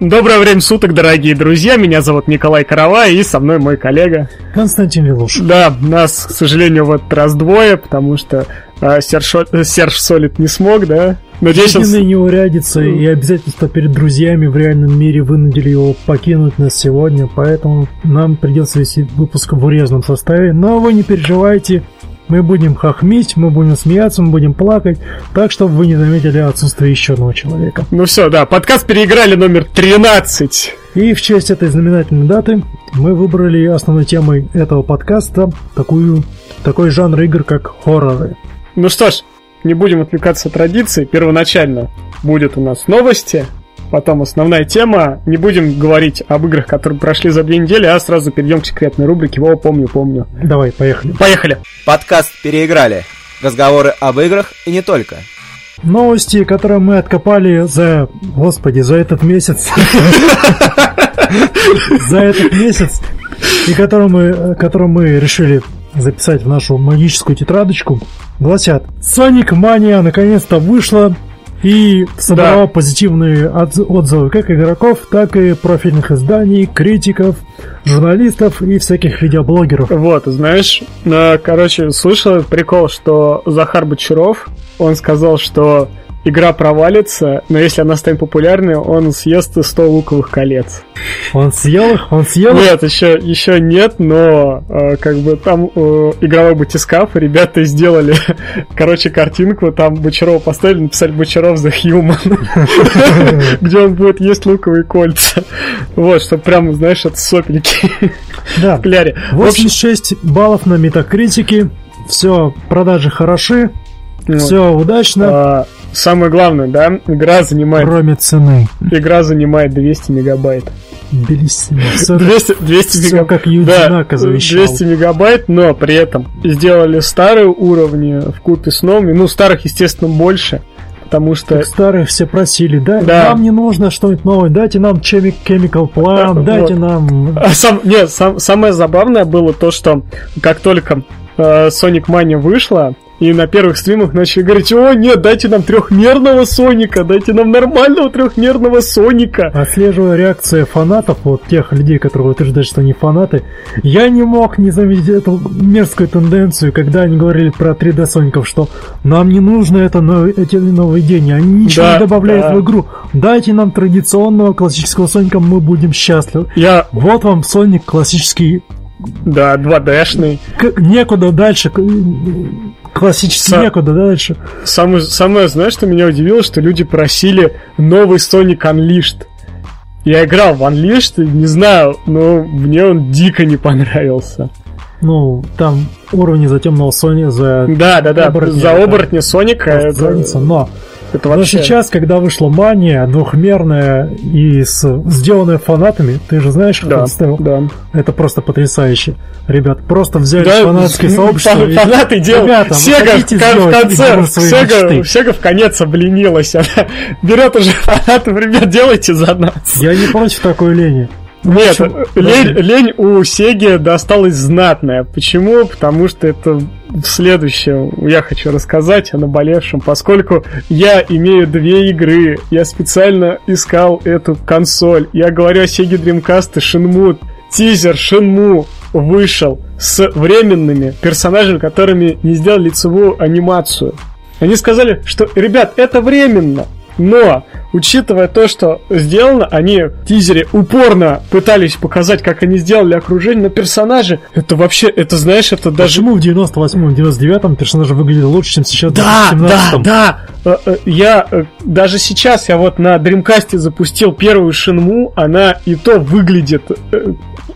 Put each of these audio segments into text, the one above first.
Доброе время суток, дорогие друзья. Меня зовут Николай Карава, и со мной мой коллега. Константин Лилуш. Да, нас, к сожалению, вот раз двое, потому что а, Серж, Серж Солид не смог, да? Надеюсь, он... неурядица и обязательства перед друзьями в реальном мире вынудили его покинуть нас сегодня, поэтому нам придется вести выпуск в урезанном составе. Но вы не переживайте, мы будем хохмить, мы будем смеяться, мы будем плакать, так, чтобы вы не заметили отсутствие еще одного человека. Ну все, да, подкаст переиграли номер 13. И в честь этой знаменательной даты мы выбрали основной темой этого подкаста такую, такой жанр игр, как хорроры. Ну что ж, не будем отвлекаться от традиции. Первоначально будет у нас новости, потом основная тема. Не будем говорить об играх, которые прошли за две недели, а сразу перейдем к секретной рубрике. О, помню, помню. Давай, поехали. Поехали. Подкаст «Переиграли». Разговоры об играх и не только. Новости, которые мы откопали за... Господи, за этот месяц. За этот месяц. И которые мы решили записать в нашу магическую тетрадочку, гласят Sonic Mania наконец-то вышла и собрала да. позитивные отзывы как игроков, так и профильных изданий, критиков, журналистов и всяких видеоблогеров. Вот, знаешь, э, короче, слышал прикол, что Захар Бочаров, он сказал, что игра провалится, но если она станет популярной, он съест 100 луковых колец. Он съел их? Он съел их? Нет, еще, еще нет, но э, как бы там э, игровой батискаф, ребята сделали, короче, картинку, там Бочарова поставили, написали Бочаров за Human, где он будет есть луковые кольца. Вот, что прям, знаешь, от сопельки да. в кляре. 86 баллов на метакритике, все, продажи хороши, все удачно. Самое главное, да, игра занимает... Кроме цены. Игра занимает 200 мегабайт. Белиссимо. 200, 200 мегабайт. как Юдинака да, 200 мегабайт, но при этом сделали старые уровни в купе с новыми. Ну, старых, естественно, больше. Потому что... Так старые все просили, да? да. Нам не нужно что-нибудь новое, дайте нам Chemical Plan, да, дайте вот. нам... А сам, нет, сам, самое забавное было то, что как только э, Sonic Mania вышла, и на первых стримах начали говорить, о, нет, дайте нам трехмерного Соника, дайте нам нормального трехмерного Соника. Отслеживая реакции фанатов, вот тех людей, которые утверждают, что они фанаты, я не мог не заметить эту мерзкую тенденцию, когда они говорили про 3D Соников, что нам не нужно это, эти нововведения, они ничего да, не добавляют да. в игру. Дайте нам традиционного классического Соника, мы будем счастливы. Я... Вот вам Соник классический да, 2D-шный. Некуда дальше классически Са- некуда дальше. Самое, самое, знаешь, что меня удивило, что люди просили новый Sonic Unleashed. Я играл в Unleashed, не знаю, но мне он дико не понравился. Ну, там уровни за темного Соника, за... Да, да, да, оборотня, за оборотня Соника. Это... Но это вообще... Но сейчас, когда вышла мания двухмерная и с... сделанная фанатами, ты же знаешь, да? Да. Это просто потрясающе. Ребят, просто взяли да, фанатское сообщество. Фанаты и... делают. Ребята, Сега в, в конце, Сега, Сега в конец обленилась. Она берет уже фанатов, ребят, делайте за нас. Я не против такой лени. Нет, лень, лень у Сеги досталась знатная. Почему? Потому что это в следующем я хочу рассказать о наболевшем, поскольку я имею две игры, я специально искал эту консоль. Я говорю о Сеге Dreamcast и Shenmue. Тизер Shenmue вышел с временными персонажами, которыми не сделали лицевую анимацию. Они сказали, что, ребят, это временно. Но, учитывая то, что сделано, они в тизере упорно пытались показать, как они сделали окружение, но персонажи, это вообще, это знаешь, это даже... Почему в 98-м, 99-м персонажи выглядели лучше, чем сейчас да, Да, да, э, э, Я э, даже сейчас, я вот на Dreamcast запустил первую Шинму, она и то выглядит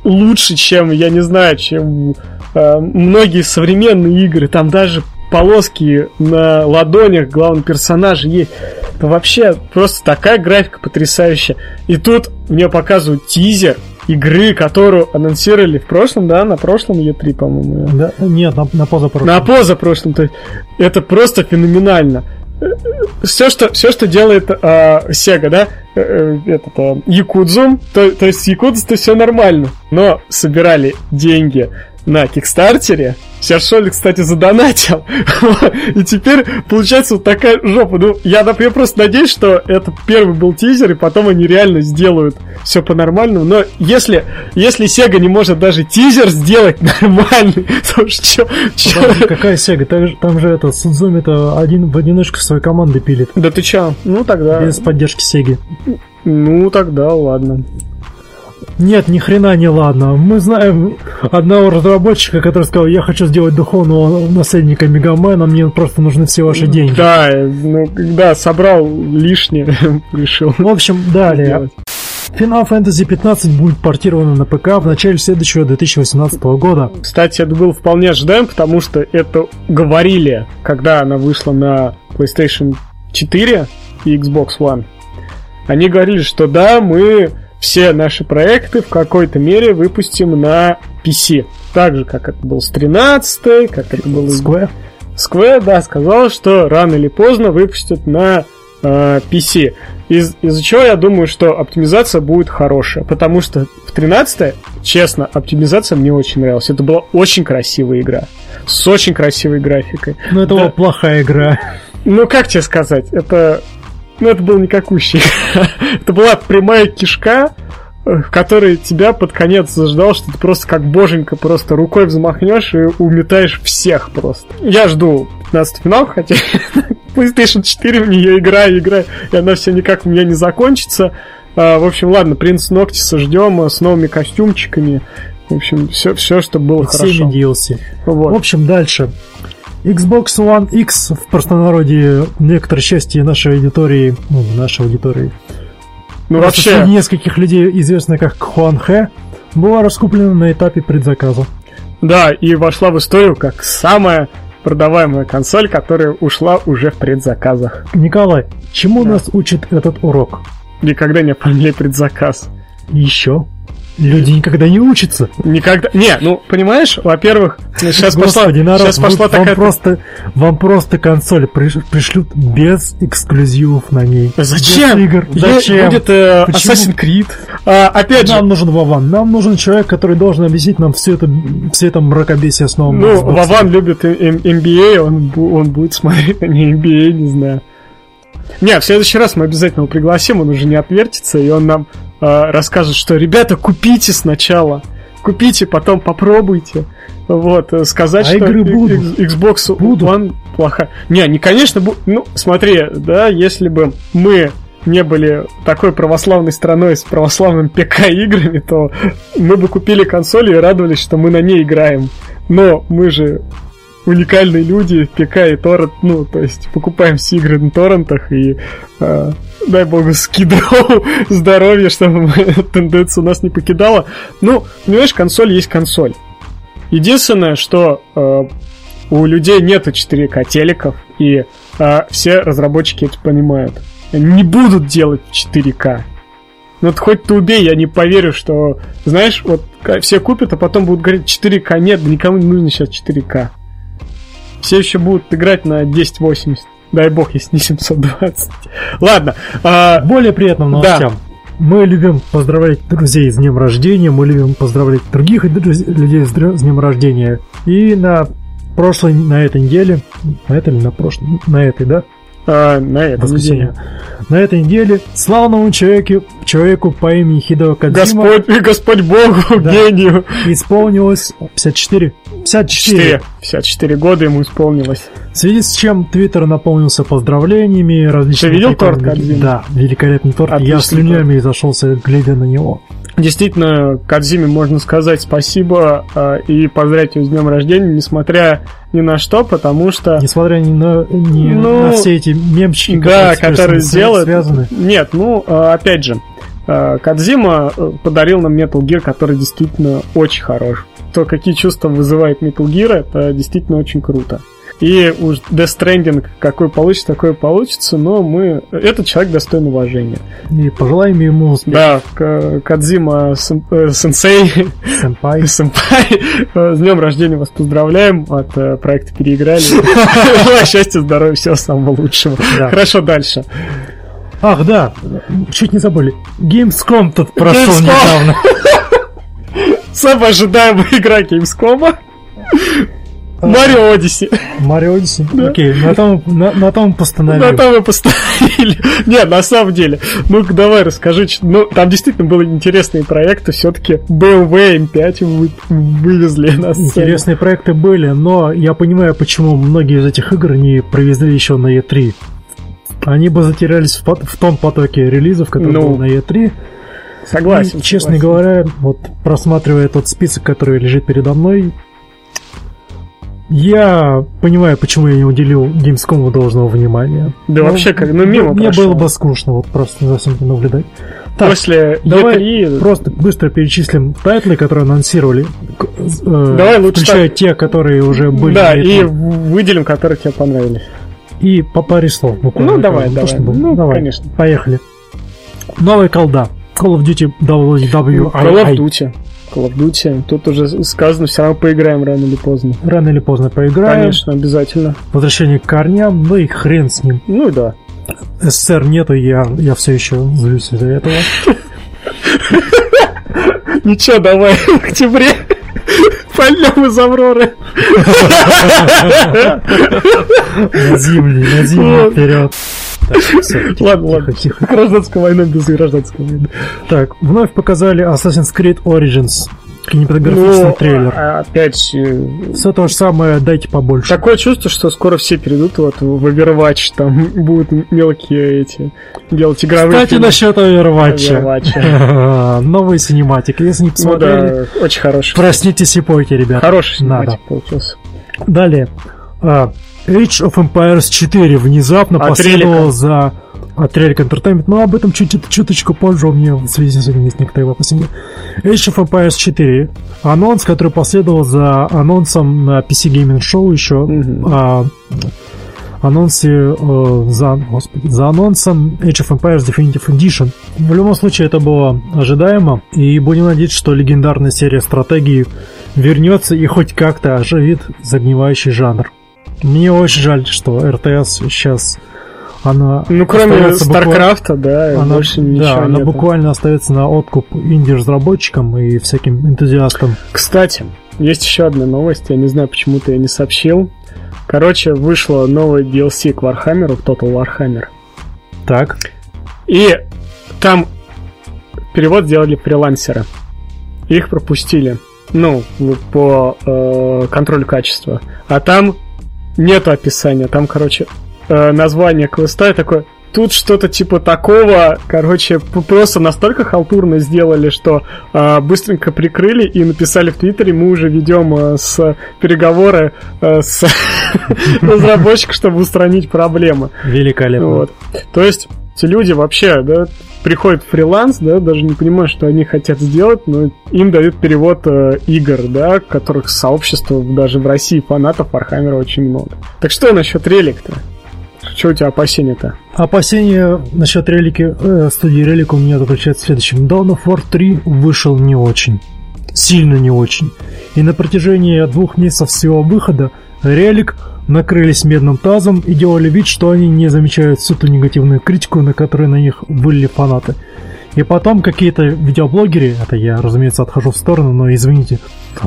лучше, чем, я не знаю, чем многие современные игры. Там даже полоски на ладонях главного персонажа есть. Это вообще просто такая графика потрясающая. И тут мне показывают тизер игры, которую анонсировали в прошлом, да, на прошлом E3, по-моему. Да, нет, на, на позапрошлом. На позапрошлом. То есть это просто феноменально. Все, что, все, что делает э, Sega, да, э, этот, э, Якудзу, то, то есть Якудзу, то все нормально, но собирали деньги на Кикстартере. Сершоль, кстати, задонатил. И теперь получается вот такая жопа. Ну, я, например, просто надеюсь, что это первый был тизер, и потом они реально сделают все по-нормальному. Но если, если Sega не может даже тизер сделать нормальный, то что... Какая Sega? Там же, там же это, Судзуми-то один в одиночку своей команды пилит. Да ты чё? Ну тогда... Без поддержки Сеги. Ну тогда ладно. Нет, ни хрена не ладно. Мы знаем одного разработчика, который сказал, я хочу сделать духовного наследника Мегамена, мне просто нужны все ваши деньги. Да, ну когда собрал лишнее, решил. В общем, далее. сделать. Final Fantasy 15 будет портировано на ПК в начале следующего 2018 года. Кстати, это было вполне ожидаемо, потому что это говорили, когда она вышла на PlayStation 4 и Xbox One. Они говорили, что да, мы все наши проекты в какой-то мере выпустим на PC. Так же, как это было с 13 как это было с Square. Square, да, сказал, что рано или поздно выпустят на э, PC. Из, из-за чего я думаю, что оптимизация будет хорошая. Потому что в 13 честно, оптимизация мне очень нравилась. Это была очень красивая игра. С очень красивой графикой. Но это Да. была плохая игра. Ну, как тебе сказать, это... Ну, это был никакущий. это была прямая кишка, э, в которой тебя под конец заждал, что ты просто как боженька просто рукой взмахнешь и уметаешь всех просто. Я жду 15 финал, хотя PlayStation 4 в нее играю, играю, и она все никак у меня не закончится. А, в общем, ладно, Принц Ноктиса ждем э, с новыми костюмчиками. В общем, все, все что было Всеми хорошо. DLC. В Вот. общем, дальше. Xbox One X в простонародье некоторой части нашей аудитории, ну, нашей аудитории, Ну, вообще, среди нескольких людей, известная как Хуан Хэ, была раскуплена на этапе предзаказа. Да, и вошла в историю как самая продаваемая консоль, которая ушла уже в предзаказах. Николай, чему Да. нас учит этот урок? Никогда не оформили предзаказ. Еще. Люди никогда не учатся. Никогда. Не, ну, понимаешь, во-первых, сейчас пошла, народ, сейчас пошла вы- вам, такая... просто, вам просто консоль приш- пришлют без эксклюзивов на ней. Зачем? Без игр. Зачем? Будет э, Почему? Assassin's Creed. А, опять же, Нам нужен Вован. Нам нужен человек, который должен объяснить нам все это, все это мракобесие с новым ну. Вован любит NBA, он, бу- он будет смотреть на не NBA, не знаю. Не, в следующий раз мы обязательно его пригласим, он уже не отвертится, и он нам э, расскажет, что ребята, купите сначала. Купите, потом попробуйте. Вот, э, сказать, А что игры будут. Xbox Будут. One плохая. Не, не, конечно, бу- ну, смотри, да, если бы мы не были такой православной страной с православными ПК-играми, то мы бы купили консоль и радовались, что мы на ней играем. Но мы же уникальные люди, ПК и торрент, ну, то есть покупаем все игры на торрентах и э, дай богу скидывал здоровье, чтобы тенденция нас не покидала. Ну, понимаешь, консоль есть консоль. Единственное, что э, у людей нету 4К телеков, и э, все разработчики это понимают. Они не будут делать в 4К. Ну вот хоть ты убей, я не поверю, что, знаешь, вот все купят, а потом будут говорить 4К. Нет, никому не нужно сейчас 4К. Все еще будут играть на 1080. Дай бог, если не 720. Ладно. а, Более приятным Да. новостям. Мы любим поздравлять друзей с днем рождения, мы любим поздравлять других друз- людей с, с днем рождения. И на прошлой, на этой неделе, на этой или на прошлой, на этой, да? А, на это воскресенье. На этой неделе славному человеку, человеку по имени Хидо Кадзима Господь, Господь Богу, Да. гению. исполнилось 54. 54. 4. 54 года ему исполнилось. В связи с чем Твиттер наполнился поздравлениями, различными... Ты видел торт Кодзимы? Да, великолепный торт. Я Отличный слюнями зашелся, глядя на него. Действительно, Кадзиме можно сказать спасибо э, и поздравить его с днем рождения, несмотря ни на что, потому что... Несмотря ни на, ни Ну, на все эти мемчики, Да, которые сделают. связаны. Нет, ну, э, опять же, э, Кадзима э, подарил нам Metal Gear, который действительно очень хорош. То, какие чувства вызывает Metal Gear, это действительно очень круто. И уж Death Stranding какой получится, такой получится, но мы... Этот человек достоин уважения. И пожелаем ему успеха, Да, Кадзима э, сенсей, сэмпай. сэмпай, с днем рождения вас поздравляем от э, проекта «Переиграли». Счастья, здоровья, всего самого лучшего. Хорошо, дальше. Ах, да, чуть не забыли. Gamescom тут прошел Gamescom. недавно. Самая ожидаемая игра Gamescom. Марио Одиссе. Марио Одиссе? Окей, на том, на, на том постановили. На том и постановили. Нет, на самом деле. Ну давай расскажи. Ну, там действительно были интересные проекты. Все-таки BMW M5 вы, вывезли на сцену. Интересные проекты были, но я понимаю, почему многие из этих игр не привезли еще на E3. Они бы затерялись в, в том потоке релизов, который ну, был на E3. Согласен. И, честно согласен. говоря, вот просматривая тот список, который лежит передо мной, я понимаю, почему я не уделил Gamescom должного внимания. Да ну, вообще, как, ну мимо Мне прошло. было бы скучно вот просто за всем наблюдать. Так, После давай E3... просто быстро перечислим тайтлы, которые анонсировали. Э, давай лучше Включая так... те, которые уже были. Да, и выделим, которые тебе понравились. И по паре слов буквально. Ну, давай, давай. То, чтобы... Ну, давай, конечно. Поехали. Новая колда. Call of Duty WW. Call of Duty. Call of Duty. Тут уже сказано, все равно поиграем рано или поздно. Рано или поздно поиграем. Конечно, обязательно. Возвращение к корням, ну и хрен с ним. Ну да. СССР нету, я, я все еще злюсь из-за этого. Ничего, давай в октябре пальнем из Авроры. На зимний, на зимний вперед. Ладно, ладно. Тихо. Гражданская война без гражданской войны. Так, вновь показали Assassin's Creed Origins. Кинематографичный ну, трейлер. Опять... Все то же самое, дайте побольше. Такое чувство, что скоро все перейдут вот в Overwatch, там будут мелкие эти делать игровые Кстати, фильмы. насчет Overwatch. Новые синематики, если не посмотрели. Ну, да, очень хороший. Проснитесь и пойте, ребят. Хороший синематик Надо. получился. Далее. Uh, Age of Empires 4 внезапно От последовал релика. за от Relic Entertainment, но об этом чуть чуточку позже у меня в связи с этим есть некоторые вопросы. Age of Empires 4. Анонс, который последовал за анонсом на PC Gaming Show еще. Мгм. а, анонсе э, за, господи, за анонсом Age of Empires Definitive Edition. В любом случае это было ожидаемо, и будем надеяться, что легендарная серия стратегии вернется и хоть как-то оживит загнивающий жанр. Мне очень жаль, что РТС сейчас она Ну, кроме Старкрафта, да, она, больше ничего да, она нету. буквально остается на откуп инди-разработчикам и всяким энтузиастам. Кстати, есть еще одна новость, я не знаю, почему ты я не сообщил. Короче, вышло новое DLC к Warhammer, Total Warhammer. Так, И там перевод сделали фрилансеры. Их пропустили. Ну, по э, контролю качества. А там нету описания. Там, короче, э, название квеста и такое. Тут что-то типа такого, короче, просто настолько халтурно сделали, что э, быстренько прикрыли и написали в Твиттере, мы уже ведем э, с переговоры э, с разработчиком, чтобы устранить проблемы. великолепно. Вот. То есть, эти люди вообще, да, приходят в фриланс, да, даже не понимают, что они хотят сделать, но им дают перевод э, игр, да, которых сообщество даже в России фанатов Warhammer очень много. Так что насчет релик-то? Что у тебя опасения-то? Опасения насчет релики, э, студии релик у меня заключается в следующем. Dawn of War 3 вышел не очень. Сильно не очень. И на протяжении двух месяцев с его выхода релик накрылись медным тазом и делали вид, что они не замечают всю ту негативную критику, на которую на них были фанаты. И потом какие-то видеоблогеры, это я, разумеется, отхожу в сторону, но извините,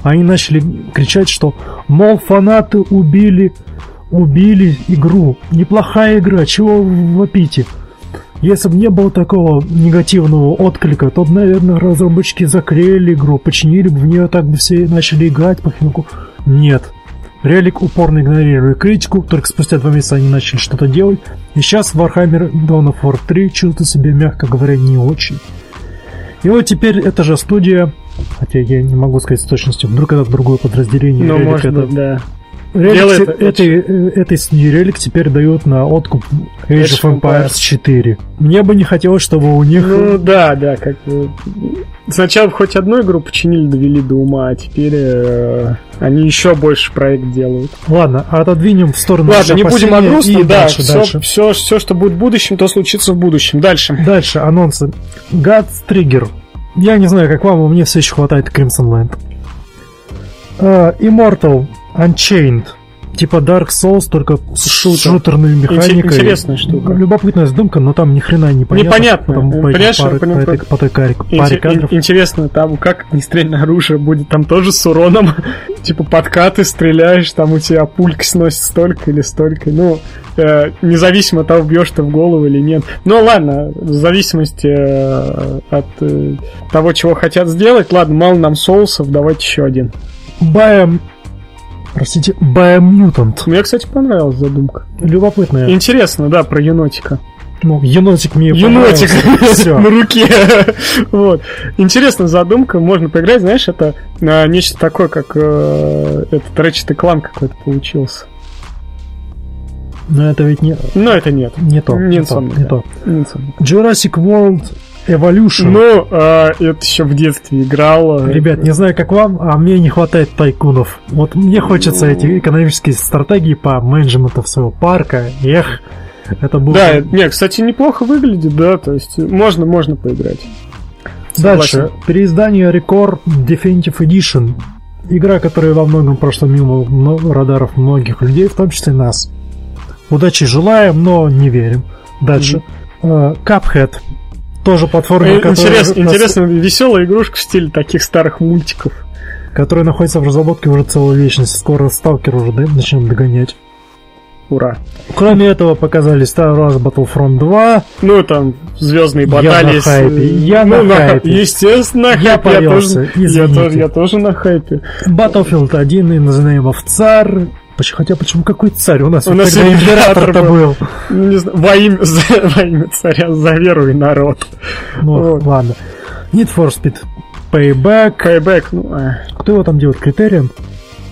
они начали кричать, что, мол, фанаты убили, убили игру. Неплохая игра, чего вы вопите? Если бы не было такого негативного отклика, то, наверное, разработчики закрыли игру, починили бы в нее, так бы все начали играть по химику. Нет. Релик упорно игнорирует критику, только спустя два месяца они начали что-то делать, и сейчас Warhammer Dawn of War 3 чувствует себя, мягко говоря, не очень. И вот теперь эта же студия, хотя я не могу сказать с точностью, вдруг это другое подразделение. Ну, Relic может это- быть, да. Делает те- этой, э, этой студии Relic теперь дают на откуп Age of of Empires 4. Мне бы не хотелось, чтобы у них... Ну да, да, как бы. Сначала хоть одну игру починили, довели до ума, а теперь э, они еще больше проект делают. Ладно, отодвинем в сторону Ладно, не будем о грустном, и да, дальше, все, дальше. Все, все, что будет в будущем, то случится в будущем. Дальше. Дальше анонсы. God's Trigger. Я не знаю, как вам, но мне все еще хватает Crimson Land. А, Immortal Unchained. типа Dark Souls, только с Шутер. шутерной механикой. интересная штука. Любопытная задумка, но там ни хрена не понятно. Непонятно. Потому по, Понимаешь, паре- по этой- по той каре- паре Инте- кадров. ин- Интересно, там как огнестрельное оружие будет, там тоже с уроном, типа подкаты стреляешь, там у тебя пулька сносит столько или столько, ну, э, независимо от того, бьешь ты в голову или нет. Ну ладно, в зависимости э, от э, того, чего хотят сделать, ладно, мало нам соусов, давайте еще один. Биом... Простите, Biomutant. Мне, кстати, понравилась задумка. Любопытная. Интересно, да, про енотика. Ну, енотик мне Енотик на руке. вот. Интересная задумка, можно поиграть, знаешь, это а, нечто такое, как э, этот Ratchet клан какой-то получился. Но это ведь не, Но это нет. не то. Не Не, то, не то. Не Insomniac. Jurassic World Evolution. Ну, а, это еще в детстве играл. э, Ребят, не знаю, как вам, а мне не хватает тайкунов. Вот мне хочется эти экономические стратегии по менеджменту своего парка. Эх, это было... Да, не, кстати, неплохо выглядит, да, то есть можно, можно поиграть. Дальше. Согласен. Переиздание Record Definitive Edition. Игра, которая во многом прошла мимо радаров многих людей, в том числе нас. Удачи желаем, но не верим. Дальше. Э, Cuphead. Тоже платформа, Э, которая, интерес- нас- Интересно, веселая игрушка в стиле таких старых мультиков. которая находится в разработке уже целую вечность. Скоро Сталкер уже да, начнем догонять. Ура. Кроме этого, показали Star Wars Battlefront 2. Ну, там, звездные Я баталии. на с- хайпе, я ну, на хайпе. Естественно, Я хайп, я, повелся, тоже, я, тоже, я тоже на хайпе. Battlefield 1 и The Name of. Поч- Хотя почему какой царь? У нас У нас император-то был. был. Не знаю, во имя, за- во имя царя за веру и народ. Ну, Вот. ладно. Need for Speed Payback. Кайбэк, ну, а, Кто его там делает? Критерием?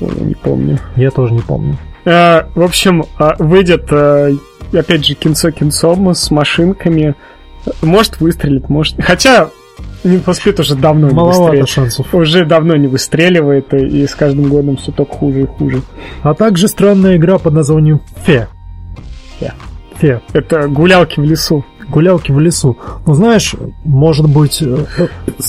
не помню. Я тоже не помню. А, в общем, а, выйдет, опять же, кинцо кинцом с машинками. Может выстрелит, может... Хотя Need for Speed уже давно не Маловато выстреливает. шансов. Уже давно не выстреливает, и, и с каждым годом все только хуже и хуже. А также странная игра под названием Фе. Фе. Фе. Это гулялки в лесу. Гулялки в лесу. Ну, знаешь, может быть, э, э,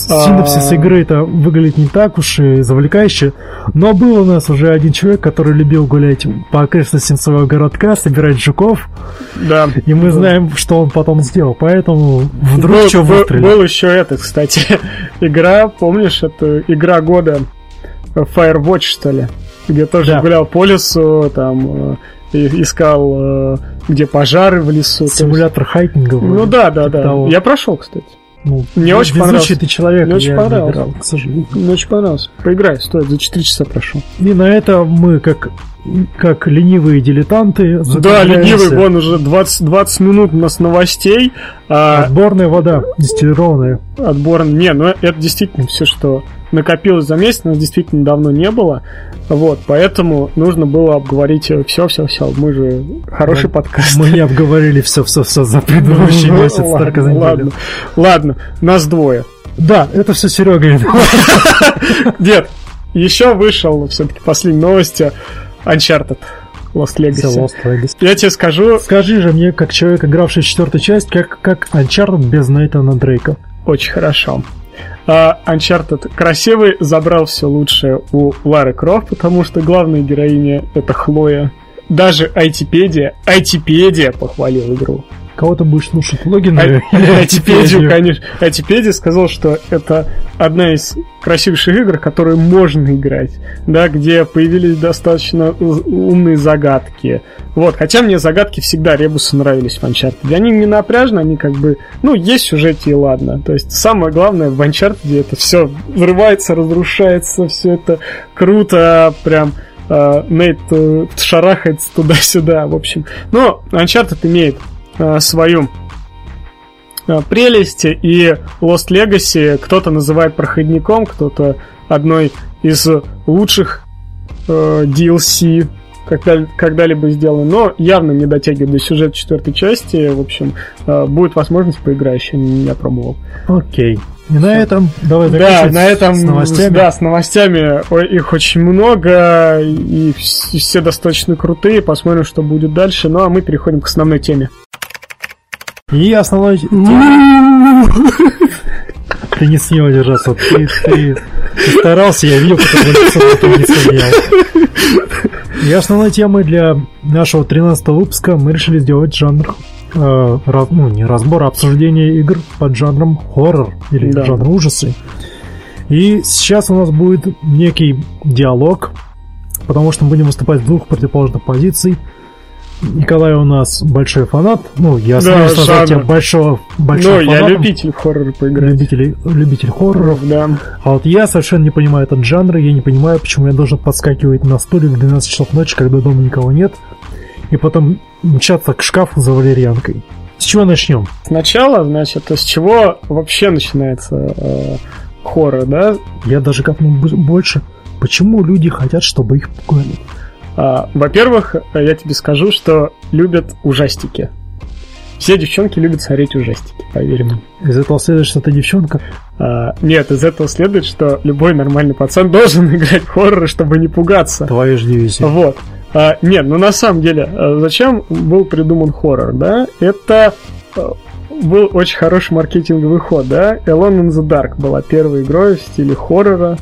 А. игры-то выглядит не так уж и завлекающе, но был у нас уже один человек, который любил гулять по окрестностям своего городка, собирать жуков, Да. и мы знаем, что он потом сделал, поэтому вдруг был, что был- выстрелит. был еще этот, кстати, игра, помнишь, это игра года Firewatch, что ли? Где тоже Да. гулял по лесу, там э, искал, э, где пожары в лесу. Симулятор хайкинга. Ну вроде, да, да, типа да. того. Я прошел, кстати. Ну, Мне очень понравился. ты человек, Мне очень понравился. играл, к сожалению. Мне очень понравился. Поиграй, стоит, за 4 часа прошел. И на это мы, как, как ленивые дилетанты, Да, ленивый, вон уже 20, 20 минут у нас новостей. А, Отборная вода, дистиллированная. отбор... Не, ну это действительно все, что накопилось за месяц, нас действительно давно не было. Вот, поэтому нужно было обговорить все, все, все. Мы же хороший Да. подкаст. Мы не обговорили все-все-все за предыдущий Ну, месяц, только за ладно, ладно, нас двое. Да, это все Серега. Дед, еще вышел все-таки последние новости Uncharted Lost Legacy. Я тебе скажу, Скажи же мне, как человек, игравший в четвертую часть, как, как Uncharted без Нейтана Дрейка. очень хорошо. А, Uncharted красивый, забрал все лучшее у Лары Крофт, потому что главная героиня это Хлоя. Даже айтипедия, айтипедия похвалил игру. Кого ты будешь слушать? Логин А- или Айтипедию, конечно. Айтипедия сказал, что это одна из красивейших игр, которые можно играть, да, где появились достаточно умные загадки. Вот, хотя мне загадки всегда ребусы нравились в Uncharted. Они не напряжны, они как бы, ну, есть в сюжете и ладно. То есть самое главное в Uncharted это все взрывается, разрушается, все это круто, прям э, Нейт э, шарахается туда-сюда, в общем. Но Uncharted имеет свою э, прелесть, и Lost Legacy кто-то называет проходником, кто-то одной из лучших э, DLC когда, когда-либо сделано, но явно не дотягивает до сюжета четвертой части. В общем, э, будет возможность поиграть, еще не, не пробовал. Окей. И на этом давай Да, на этом с новостями. Да, с новостями Ой, их очень много, и вс- все достаточно крутые. Посмотрим, что будет дальше. Ну а мы переходим к основной теме. И основной... Ты не смел держаться. Ты, ты... Старался, я видел, как лицо не стоял. И основной темой для нашего 13 выпуска мы решили сделать жанр э, раз, ну, не разбор, а обсуждение игр под жанром хоррор или Да. жанр ужасы. И сейчас у нас будет некий диалог, потому что мы будем выступать с двух противоположных позиций. Николай у нас большой фанат, ну, я Да, смеюсь назвать тебя большого, большим Ну, я фанатом, любитель в хоррор поиграть. любитель, любитель хорроров. Да. А вот я совершенно не понимаю этот жанр, я не понимаю, почему я должен подскакивать на стуле в 12 часов ночи, когда дома никого нет, и потом мчаться к шкафу за валерьянкой. С чего начнем? Сначала, значит, с чего вообще начинается э, хоррор, да? Я даже копнул больше. Почему люди хотят, чтобы их пугали? А, во-первых, я тебе скажу, что любят ужастики. Все девчонки любят смотреть ужастики, поверь мне. Из этого следует, что ты девчонка. А, нет, из этого следует, что любой нормальный пацан должен играть хорроры, чтобы не пугаться. Твоя же дивизия. Вот. А, нет, ну на самом деле, а, зачем был придуман хоррор, да? Это а, был очень хороший маркетинговый ход, да? Alone in the Dark была первой игрой в стиле хоррора.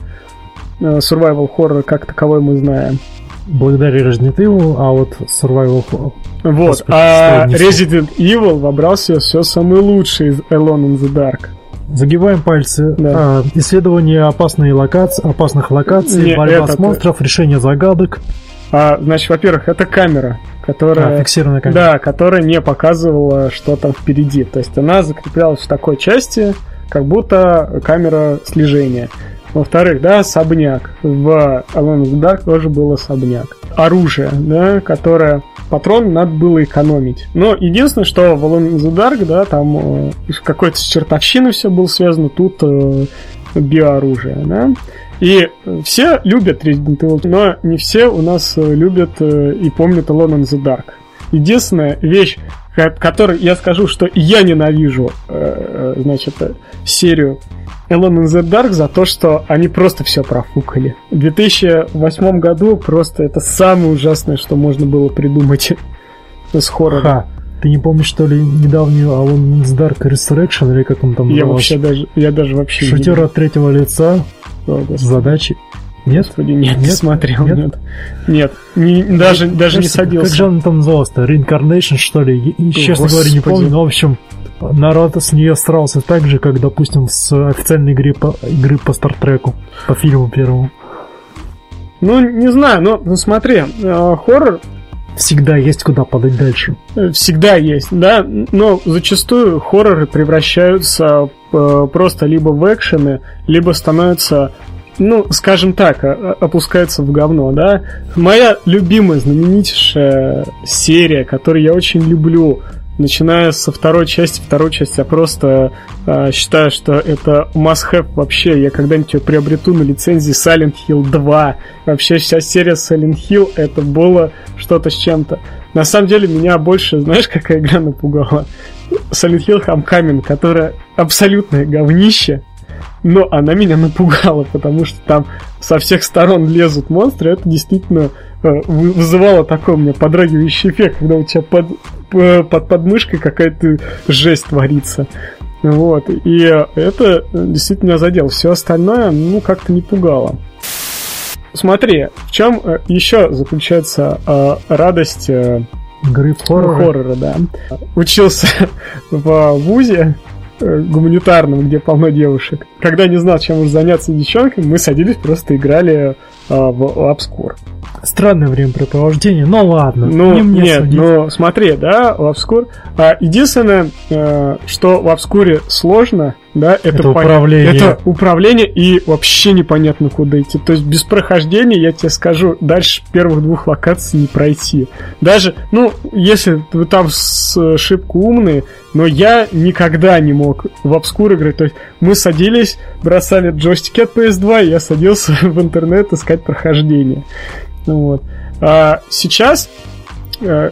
Survival хоррор как таковой мы знаем. Благодаря Resident Evil, а вот Survival Horror. Вот. А. Resident Evil вобрал в себя все самое лучшее из Alone in the Dark. Загибаем пальцы. Да. А, исследование опасной локаци- опасных локаций, Не, борьба с монстров, решение загадок, А, значит, во-первых, это камера, которая... а, фиксированная камера. Да, которая не показывала, что там впереди. То есть она закреплялась в такой части, как будто камера слежения. Во-вторых, да, особняк. В Alone in the Dark тоже был особняк. Оружие, да, которое... Патрон надо было экономить. Но единственное, что в Alone in the Dark, да, там э, какой-то с чертовщины все было связано, тут э, биооружие, да. И все любят Resident Evil, но не все у нас э, любят э, и помнят Alone in the Dark. Единственная вещь, ко- которой я скажу, что я ненавижу, э, значит, серию Alone in the Dark за то, что они просто все профукали. В 2008 году просто это самое ужасное, что можно было придумать с хоррором. Ха. Ты не помнишь, что ли, недавнюю Alone in the Dark Resurrection, или как он там Я назывался? вообще даже, я даже вообще Шутер от третьего лица О, Господи. задачей. Нет? Господи, нет, не Нет? смотрел, Нет? нет. Нет, не- даже, даже не Кажется, Как садился. же он там назывался-то? Reincarnation, что ли? И, честно говоря, не Господи. помню. Но, в общем, народ с нее старался так же, как, допустим, с официальной игры по, игры по Стартреку, по фильму первому. Ну, не знаю, но ну, смотри, э, хоррор Всегда есть куда подать дальше. всегда есть, да, но зачастую хорроры превращаются э, просто либо в экшены, либо становятся, ну, скажем так, опускаются в говно, да. Моя любимая, знаменитейшая серия, которую я очень люблю, начиная со второй части, второй части, я просто э, считаю, что это must-have вообще. Я когда-нибудь ее приобрету на лицензии Silent Hill 2. Вообще вся серия Silent Hill это было что-то с чем-то. На самом деле меня больше, знаешь, какая игра напугала? Silent Hill Homecoming, которая абсолютное говнище, но она меня напугала, потому что там со всех сторон лезут монстры. Это действительно э, вы- вызывало такой у меня подрагивающий эффект, когда у тебя под, под подмышкой какая-то жесть творится. Вот, и э, это действительно меня задело. Все остальное, ну, как-то не пугало. Смотри, в чем еще заключается э, радость э, Игры в хоррор. хоррора, да. Учился в ВУЗе э, гуманитарном, где полно девушек. Когда не знал, чем уж заняться девчонками, мы садились, просто играли э, в обскур. Странное времяпрепровождение, но ладно. Ну, не мне нет, судить. ну смотри, да, в обскур. А, единственное, э, что в обскуре сложно, да, это, Это пон- управление. Это управление и вообще непонятно куда идти. То есть без прохождения, я тебе скажу, дальше первых двух локаций не пройти. Даже, ну, если вы там с шибко умные, но я никогда не мог в обскур играть. То есть мы садились, бросали джойстики от PS2, и я садился в интернет искать прохождение. Вот. А сейчас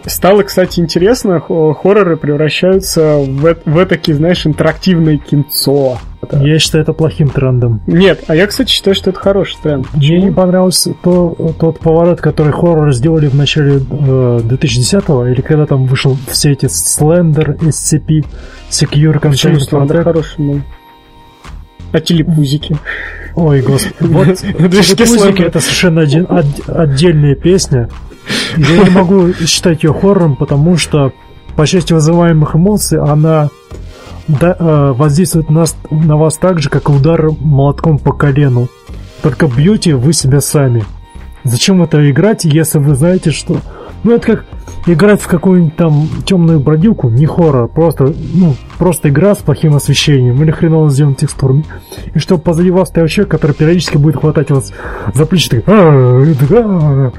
стало, кстати, интересно, хо- хорроры превращаются в, в такие, знаешь, интерактивное кинцо. Я считаю это плохим трендом. Нет, а я, кстати, считаю, что это хороший тренд. Мне не Почему? понравился то, тот поворот, который хоррор сделали в начале э, 2010-го, или когда там вышел все эти Slender, SCP, Secure Почему Containment Protect. хороший был? А телепузики? Ой, господи. Вот слова. это совершенно один, от- отдельная песня. Я не могу считать ее хоррором, потому что по части вызываемых эмоций она да- э, воздействует на, нас- на вас так же, как и удар молотком по колену. Только бьете вы себя сами. Зачем это играть, если вы знаете, что... Ну, это как играть в какую-нибудь там темную бродилку, не хоррор, просто, ну, просто игра с плохим освещением или хреново сделанными текстурами. И чтобы позади вас стоял человек, который периодически будет хватать вас за плечи, такой, «А, да».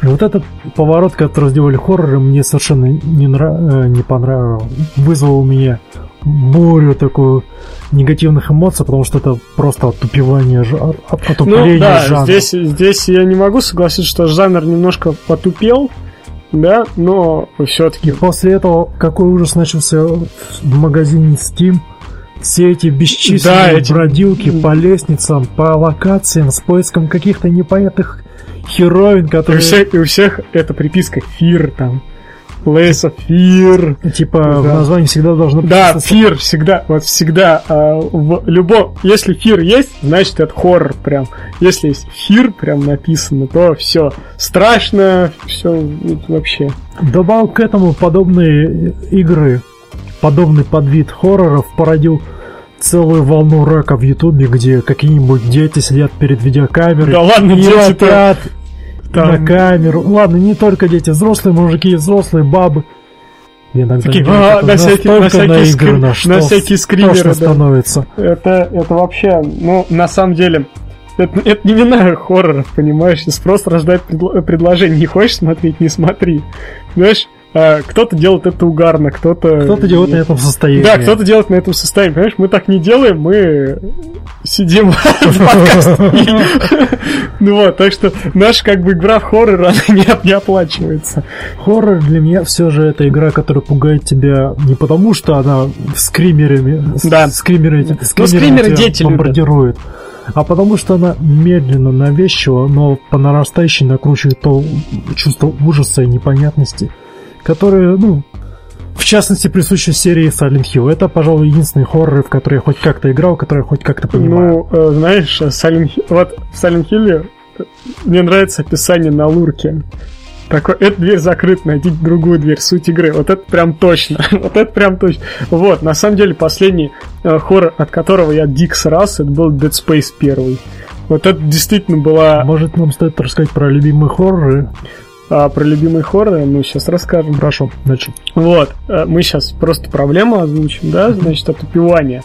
И вот этот поворот, который сделали хорроры, мне совершенно не, нра- э, не понравился. Вызвал у меня бурю такую негативных эмоций, потому что это просто отупевание, жа- от- Ну отупление да, жанра. здесь, здесь я не могу согласиться, что жанр немножко потупел, да, но все-таки И после этого какой ужас начался в магазине Steam. Все эти бесчисленные Да, эти- бродилки по лестницам, по локациям с поиском каких-то непонятных херовин, и у, которые всех, и у всех это приписка Фир там. Of Fear. типа Да. в названии всегда должно Да, присутствовать. фир всегда, вот всегда а, в любом, если фир есть, значит это хоррор прям. Если есть фир прям написано, то все страшно, все вообще. Добавил к этому подобные игры, подобный подвид хорроров породил целую волну рака в Ютубе, где какие-нибудь дети сидят перед видеокамерой Да ладно, и дети-то вопят там- на камеру. Ладно, не только дети, взрослые мужики, взрослые бабы. Иногда Такие, «А, на всякий- на всякий скри- что на всякие скримеры, тошно да. становится. Это, это вообще, ну, на самом деле, это, это не вина хорроров, понимаешь? Если просто рождает предло- предложение. Не хочешь смотреть, не смотри. Знаешь, а, кто-то делает это угарно, кто-то... Кто-то делает на этом состоянии. Да, кто-то делает на этом состоянии. Понимаешь, мы так не делаем, мы сидим в подкасте. Ну вот, так что наша как бы игра в хоррор, она не, оплачивается. Хоррор для меня все же это игра, которая пугает тебя не потому, что она скримерами, Да. скримеры, скримерами скримеры дети бомбардирует, а потому что она медленно, навязчиво, но по нарастающей накручивает то чувство ужаса и непонятности, которые, ну, в частности, присущи серии Silent Hill. Это, пожалуй, единственные хорроры, в которые я хоть как-то играл, которые я хоть как-то понимаю. Ну, э, знаешь, Silent вот в Silent Hill мне нравится описание на лурке. Такой, эта дверь закрыта, найдите другую дверь, суть игры. Вот это прям точно. вот это прям точно. Вот, на самом деле, последний э, хоррор, от которого я дик срался, это был Dead Space 1. Вот это действительно была Может, нам стоит рассказать про любимые хорроры? А, про любимые хорроры, мы сейчас расскажем. Хорошо, значит. Вот, э, мы сейчас просто проблему озвучим, да, значит, отупевание.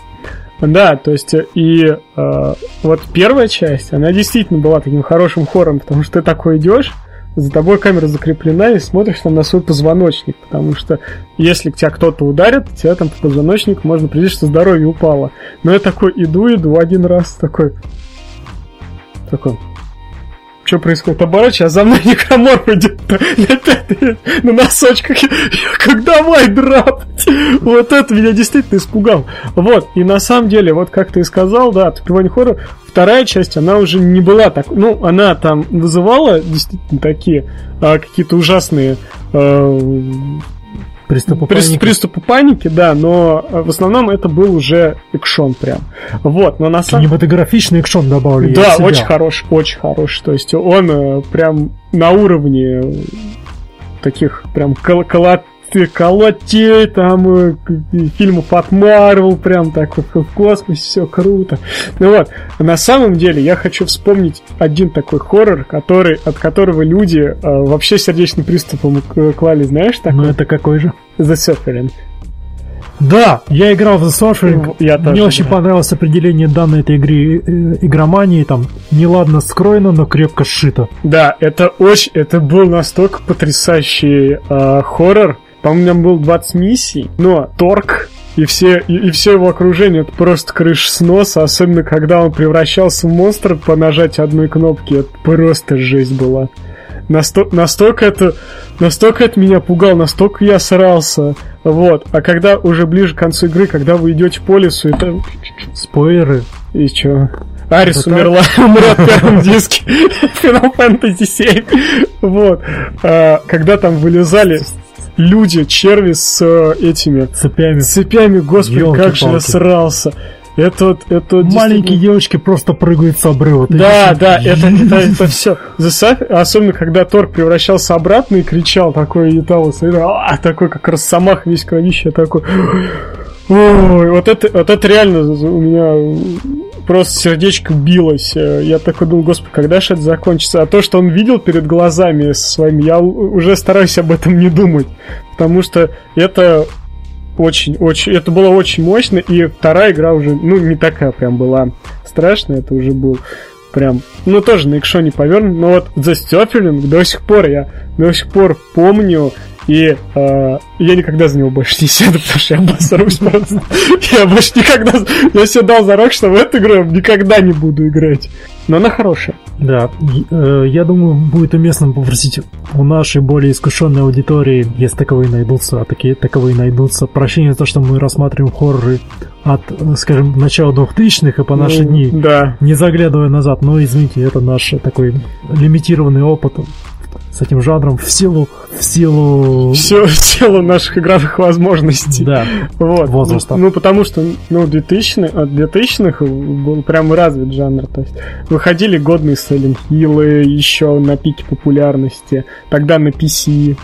Да, то есть, и э, вот первая часть, она действительно была таким хорошим хором, потому что ты такой идешь, за тобой камера закреплена и смотришь там на свой позвоночник, потому что если тебя кто-то ударит, тебя там по позвоночнику можно предвидеть, что здоровье упало. Но я такой иду, иду один раз, такой, такой, что происходит? Оборачиваюсь, а за мной некроморф идет на, носочках. Я как давай драпать. Вот это меня действительно испугал. Вот, и на самом деле, вот как ты и сказал, да, отупевание хоррор, вторая часть, она уже не была так... Ну, она там вызывала действительно такие а, какие-то ужасные э, Приступы Прис- паники. приступы паники, да, но э, в основном это был уже экшон прям. Вот, но на самом Кинематографичный экшон добавили. да, очень хороший, очень хороший. То есть он э, прям на уровне таких прям кол- колот- колотей, там э, фильмов от Марвел, прям так вот в космосе, все круто. Ну вот, на самом деле я хочу вспомнить один такой хоррор, который, от которого люди э, вообще сердечным приступом клали, знаешь, такой? Ну это какой же? The Suffering. Да, я играл в The Suffering. Я тоже, Мне очень да. понравилось определение данной этой игры э, игромании. Там неладно скроено, но крепко сшито. Да, это очень, это был настолько потрясающий э, хоррор. По-моему, там был 20 миссий, но торг и все, и, и все его окружение это просто крыш с носа, особенно когда он превращался в монстра по нажатию одной кнопки, это просто жесть была. Насто- настолько это, настолько это меня пугал, настолько я срался. Вот. А когда уже ближе к концу игры, когда вы идете по лесу, это Спойлеры. и чё? Арис так? умерла, умрет в первом диске Final Fantasy 7. Вот. А, когда там вылезали люди, черви с э, этими Цепями. цепями, господи, как же я Ёлки-палки. срался. Это вот, это вот Маленькие девочки просто прыгают с обрыва. Да, да, это, это, это все. Особенно, когда Тор превращался обратно и кричал такой, и Талос, и, а, такой, как росомах весь кровище, такой... Ой, вот это, вот это реально у меня просто сердечко билось. Я такой думал, господи, когда же это закончится? А то, что он видел перед глазами своими, я уже стараюсь об этом не думать. Потому что это очень, очень, это было очень мощно, и вторая игра уже, ну, не такая прям была страшная, это уже был прям, ну, тоже на экшоне повернут, но вот The Stöffeling до сих пор, я до сих пор помню, и э, я никогда за него больше не сяду, потому что я обосрусь просто. Я больше никогда... Я себе дал зарок, что в эту игру я никогда не буду играть. Но она хорошая. Да, э, я думаю, будет уместно попросить у нашей более искушенной аудитории, если таковые найдутся, а такие таковые найдутся, прощения за то, что мы рассматриваем хорроры от, скажем, начала 2000-х и по наши Ну, дни, Да. не заглядывая назад. Но, извините, это наш такой лимитированный опыт с этим жанром в силу, в силу... Все в силу наших игровых возможностей. Да, Вот. возраста. Ну, потому что, ну, 2000 от 2000-х был прям развит жанр. То есть выходили годные Silent Hill еще на пике популярности. Тогда на PC.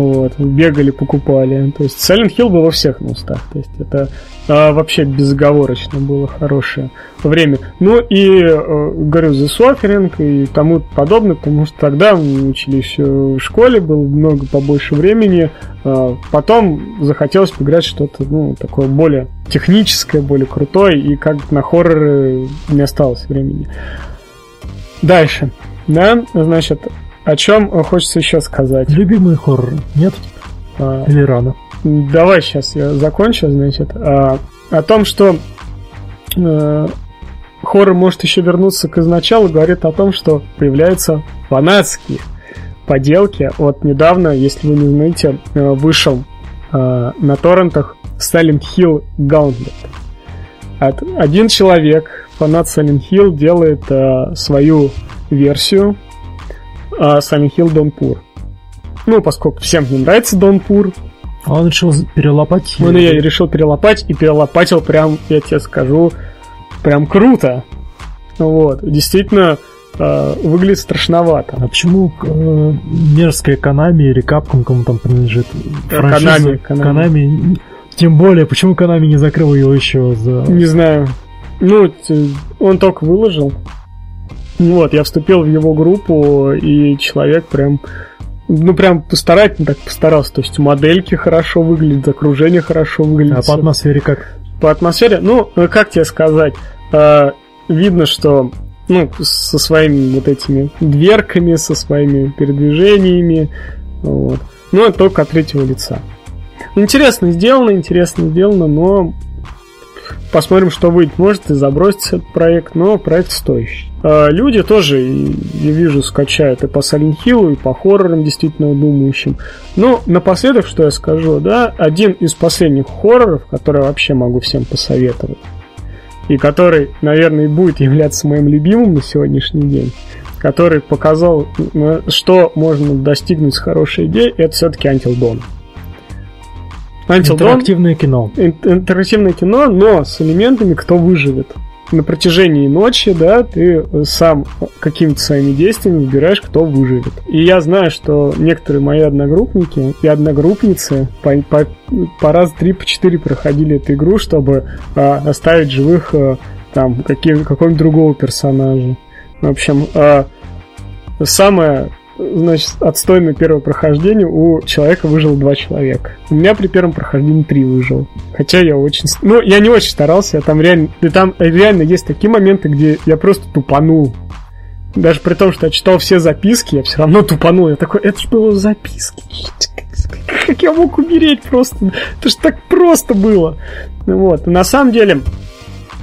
Вот, бегали, покупали. То есть Silent Hill был во всех на устах. То есть это а, вообще безоговорочно было хорошее время. Ну и, э, говорю, The Suffering и тому подобное, потому что тогда мы учились э, в школе, было много побольше времени. А, Потом захотелось поиграть что-то, ну, такое более техническое, более крутое, и как на хорроры не осталось времени. Дальше. Да, значит, о чем хочется еще сказать. любимые хорроры, нет? А, Или рано? Давай сейчас я закончу, значит. А, о том, что э, хоррор может еще вернуться к изначалу, говорит о том, что появляются фанатские поделки. Вот недавно, если вы не знаете, э, вышел э, на торрентах Silent Hill Gauntlet. От- один человек, фанат Silent Hill, делает э, свою версию э, Silent Hill Dawnpur. Ну, поскольку всем не нравится Dawnpur, А он решил перелопать. он ее решил перелопать и перелопатил прям, я тебе скажу, прям круто. Вот, действительно, э, выглядит страшновато. А почему э, мерзкая Канами или Капком кому там принадлежит? франшиза? Konami, Konami. Konami. Тем более, почему Канами не закрыл его еще за... Не знаю. Ну, он только выложил. Вот, я вступил в его группу, и человек прям, ну, прям постарательно так постарался. То есть модельки хорошо выглядят, окружение хорошо выглядит. А по атмосфере как? По атмосфере, ну, э, как тебе сказать, э, видно, что ну, со своими вот этими дверками, со своими передвижениями, вот. Но это только от третьего лица. Интересно сделано, интересно сделано, но посмотрим, что выйдет. Может и забросить этот проект, но проект стоящий. А люди тоже, я вижу, скачают и по Silent Hill, и по хоррорам действительно думающим. Но напоследок, что я скажу, да, один из последних хорроров, который вообще могу всем посоветовать, и который, наверное, и будет являться моим любимым на сегодняшний день, который показал, э, что можно достигнуть с хорошей идеей, это все-таки Until Dawn. Until Dawn Интерактивное кино. ин- интерактивное кино, но с элементами «Кто выживет». На протяжении ночи, да, ты сам какими-то своими действиями выбираешь, кто выживет. И я знаю, что некоторые мои одногруппники и одногруппницы по, по, по раз три, по четыре проходили эту игру, чтобы а, оставить живых а, там каких, какого-нибудь другого персонажа. В общем, а, самое значит, отстойное первое прохождение у человека выжило два человека. У меня при первом прохождении три выжило. Хотя я очень... Ну, я не очень старался, я там реально... И там реально есть такие моменты, где я просто тупанул. Даже при том, что я читал все записки, я все равно тупанул. Я такой, это же было в записке. Как я мог умереть просто? Это же так просто было. Вот. И на самом деле,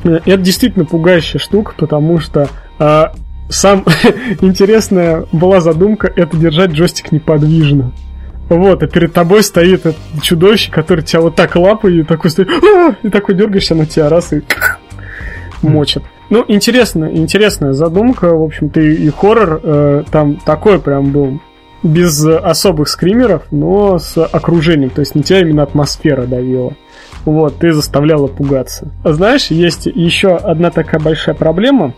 э, это действительно пугающая штука, потому что а, сам интересная была задумка это держать джойстик неподвижно. Вот, и перед тобой стоит это чудовище, которое тебя вот так лапает, и такой стоит, «А!» и такой дергаешься на тебя раз и мочит. Ну, интересно, интересная задумка, в общем-то, и, и хоррор э, там такой прям был без особых скримеров, но с окружением. То есть на тебя именно атмосфера давила. Вот, ты заставляла пугаться. А знаешь, есть еще одна такая большая проблема,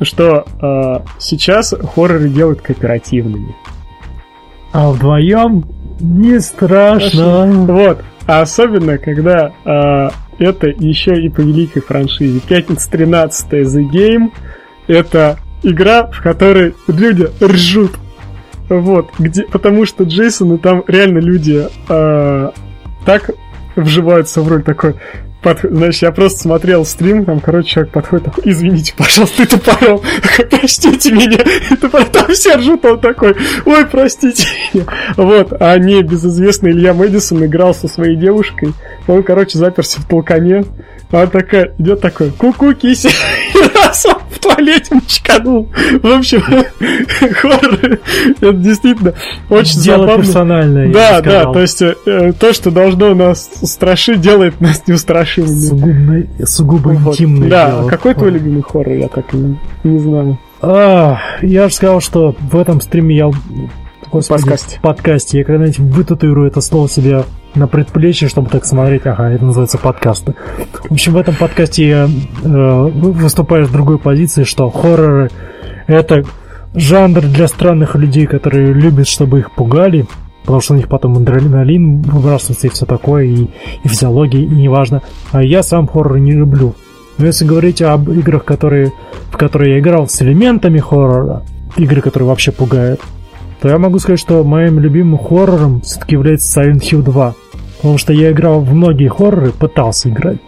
что э, сейчас хорроры делают кооперативными. А вдвоем не страшно. Вот. А особенно, когда э, это еще и по великой франшизе. Пятница 13 The Game это игра, в которой люди ржут. Вот, где, потому что Джейсоны там реально люди э, так вживаются в роль такой. Под, значит, я просто смотрел стрим, там, короче, человек подходит такой, извините, пожалуйста, ты тупорол, простите меня, это там все ржут, он такой, ой, простите меня. Вот, а не безызвестный Илья Мэдисон играл со своей девушкой, он, короче, заперся в толкане, она такая, идет такой, ку-ку, киси, раз он туалете мочканул. В общем, хоррор, это действительно очень Дело забавно. персональное, Да, да, то есть э, то, что должно нас страшить, делает нас неустрашимыми. Сугубо, сугубо Вот. интимное Да, дело. какой твой любимый хоррор, я так не, не знаю. А, я же сказал, что в этом стриме я... Господи, подкасте. В подкасте. Я когда-нибудь вытатуирую это слово себе на предплечье, чтобы так смотреть. Ага, это называется подкасты. В общем, в этом подкасте я э, вы- выступаю с другой позиции, что хорроры — это жанр для странных людей, которые любят, чтобы их пугали, потому что у них потом адреналин выбрасывается и все такое, и, и физиология, и неважно. А я сам хоррор не люблю. Но если говорить об играх, которые, в которые я играл с элементами хоррора, игры, которые вообще пугают, то я могу сказать, что моим любимым хоррором все-таки является Silent Hill 2. Потому что я играл в многие хорроры, пытался играть.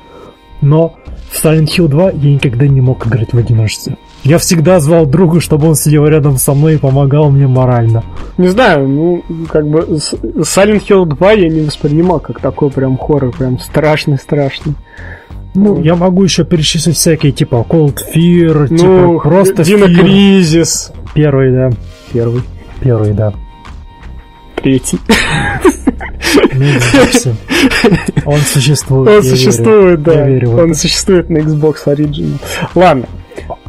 Но в Silent Hill 2 я никогда не мог играть в одиночестве. Я всегда звал друга, чтобы он сидел рядом со мной и помогал мне морально. Не знаю, ну, как бы Silent Hill 2 я не воспринимал как такой прям хоррор, прям страшный-страшный. Ну, я могу еще перечислить всякие, типа Cold Fear, Ну, типа просто Дина. Кризис. Первый, да. Первый. Первый, да. Третий. Xbox. Он существует. Он существует, верю. да. Верю Он существует на Xbox Original. Ладно.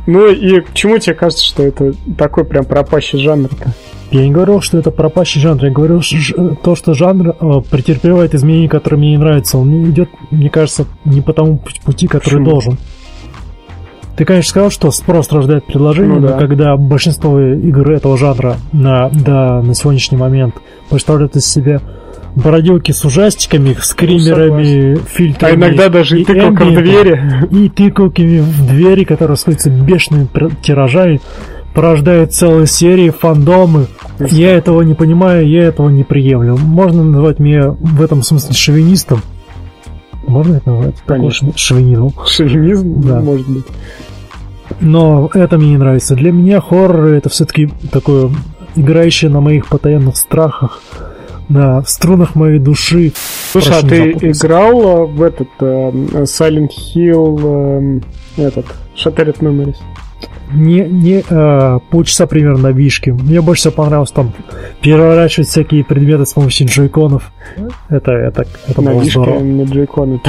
Ну и к чему тебе кажется, что это такой прям пропащий жанр-то? Я не говорил, что это пропащий жанр. Я говорил ш- ж- то, что жанр э, претерпевает изменения, которые мне не нравятся. Он не идет, мне кажется, не по тому пу- пути, который Почему? должен. Ты, конечно, сказал, что спрос рождает предложение, Ну но да. когда большинство игр этого жанра на, да, на сегодняшний момент представляют из себя бродилки с ужастиками, скримерами, фильтрами. А иногда даже и тыкалка в двери. и тыкалками в двери, которые сходятся бешеными тиражами, порождают целые серии, фандомы. Я этого не понимаю, я этого не приемлю. Можно назвать меня в этом смысле шовинистом. Можно это назвать? Конечно. Шовинизм. Шовинизм, Да. может быть. Но это мне не нравится. Для меня хоррор это все-таки такое играющее на моих постоянных страхах, на струнах моей души. Слушай, а Прошу не ты запутаться. играл э, в этот э, Silent Hill, э, этот, Shattered Memories? Не, не э, полчаса примерно на вишке. Мне больше всего понравилось там переворачивать всякие предметы с помощью джойконов. Это, это, это На было вишке здорово. на джойконы.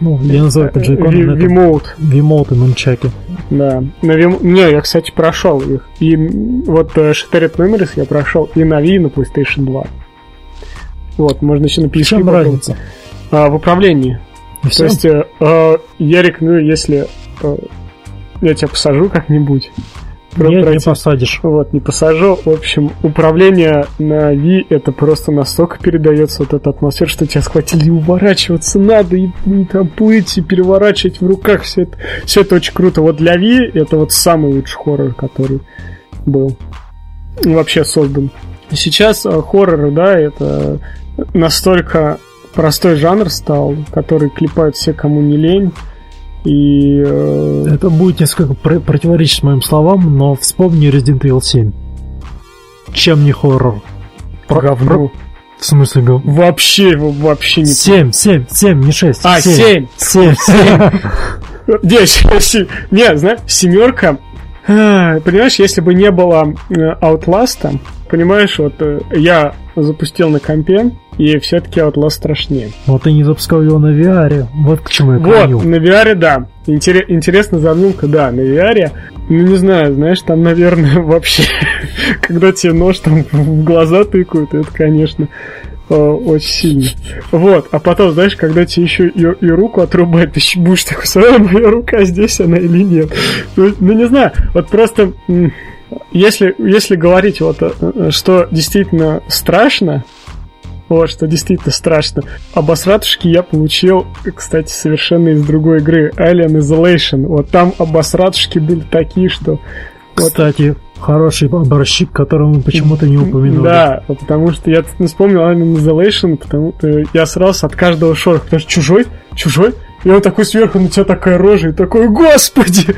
Ну, я называю это джойконы, но это Вимоут, вимоуты, нунчаки. да. На Вим- Не, я, кстати, прошел их. И вот э, Shattered Memories я прошел и на Wii, и на PlayStation 2. Вот, можно еще на В PC чем разница? А, в управлении. И То всё? есть, э, э, я рекомендую, если э, я тебя посажу как-нибудь. Нет, не посадишь. Вот, не посажу. В общем, управление на Ви это просто настолько передается вот эта атмосфера, что тебя схватили и уворачиваться надо, и, и там плыть, и переворачивать в руках. Все это, все это очень круто. Вот для Ви это вот самый лучший хоррор, который был и вообще создан. Сейчас э, хоррор, да, это настолько простой жанр стал, который клепают все, кому не лень. И э, Это будет несколько пр- противоречить моим словам, но вспомни Resident Evil 7. Чем не хоррор? Про- говно. про- В смысле гов... Вообще его вообще не 7, 7, 7, не 6. А, 7! 7, 7. Не, се- се- не, знаешь, семерка. а, Понимаешь, если бы не было э, Outlast, понимаешь, вот э, я запустил на компе, и все-таки Outlast страшнее. Но ты не запускал его на VR. Вот к чему я Вот, клоню. на VR, да. Интере- интересная задумка, да, на VR. Ну, не знаю, знаешь, там, наверное, вообще когда тебе нож там в глаза тыкают, это, конечно, э, очень сильно. Вот, а потом, знаешь, когда тебе еще и, и руку отрубают, ты будешь такой, своя моя рука здесь, она или нет. Ну, ну, не знаю, вот просто, если, если говорить вот, э, что действительно страшно, вот, что действительно страшно. Обосратушки я получил, кстати, совершенно из другой игры. Alien Isolation. Вот там обосратушки были такие, что... Кстати, вот... хороший образчик, который мы почему-то не упомянули. Да, потому что я не вспомнил Alien Isolation, потому что я срался от каждого шороха, потому что чужой, чужой, и он такой сверху на тебя такая рожа, и такой, господи!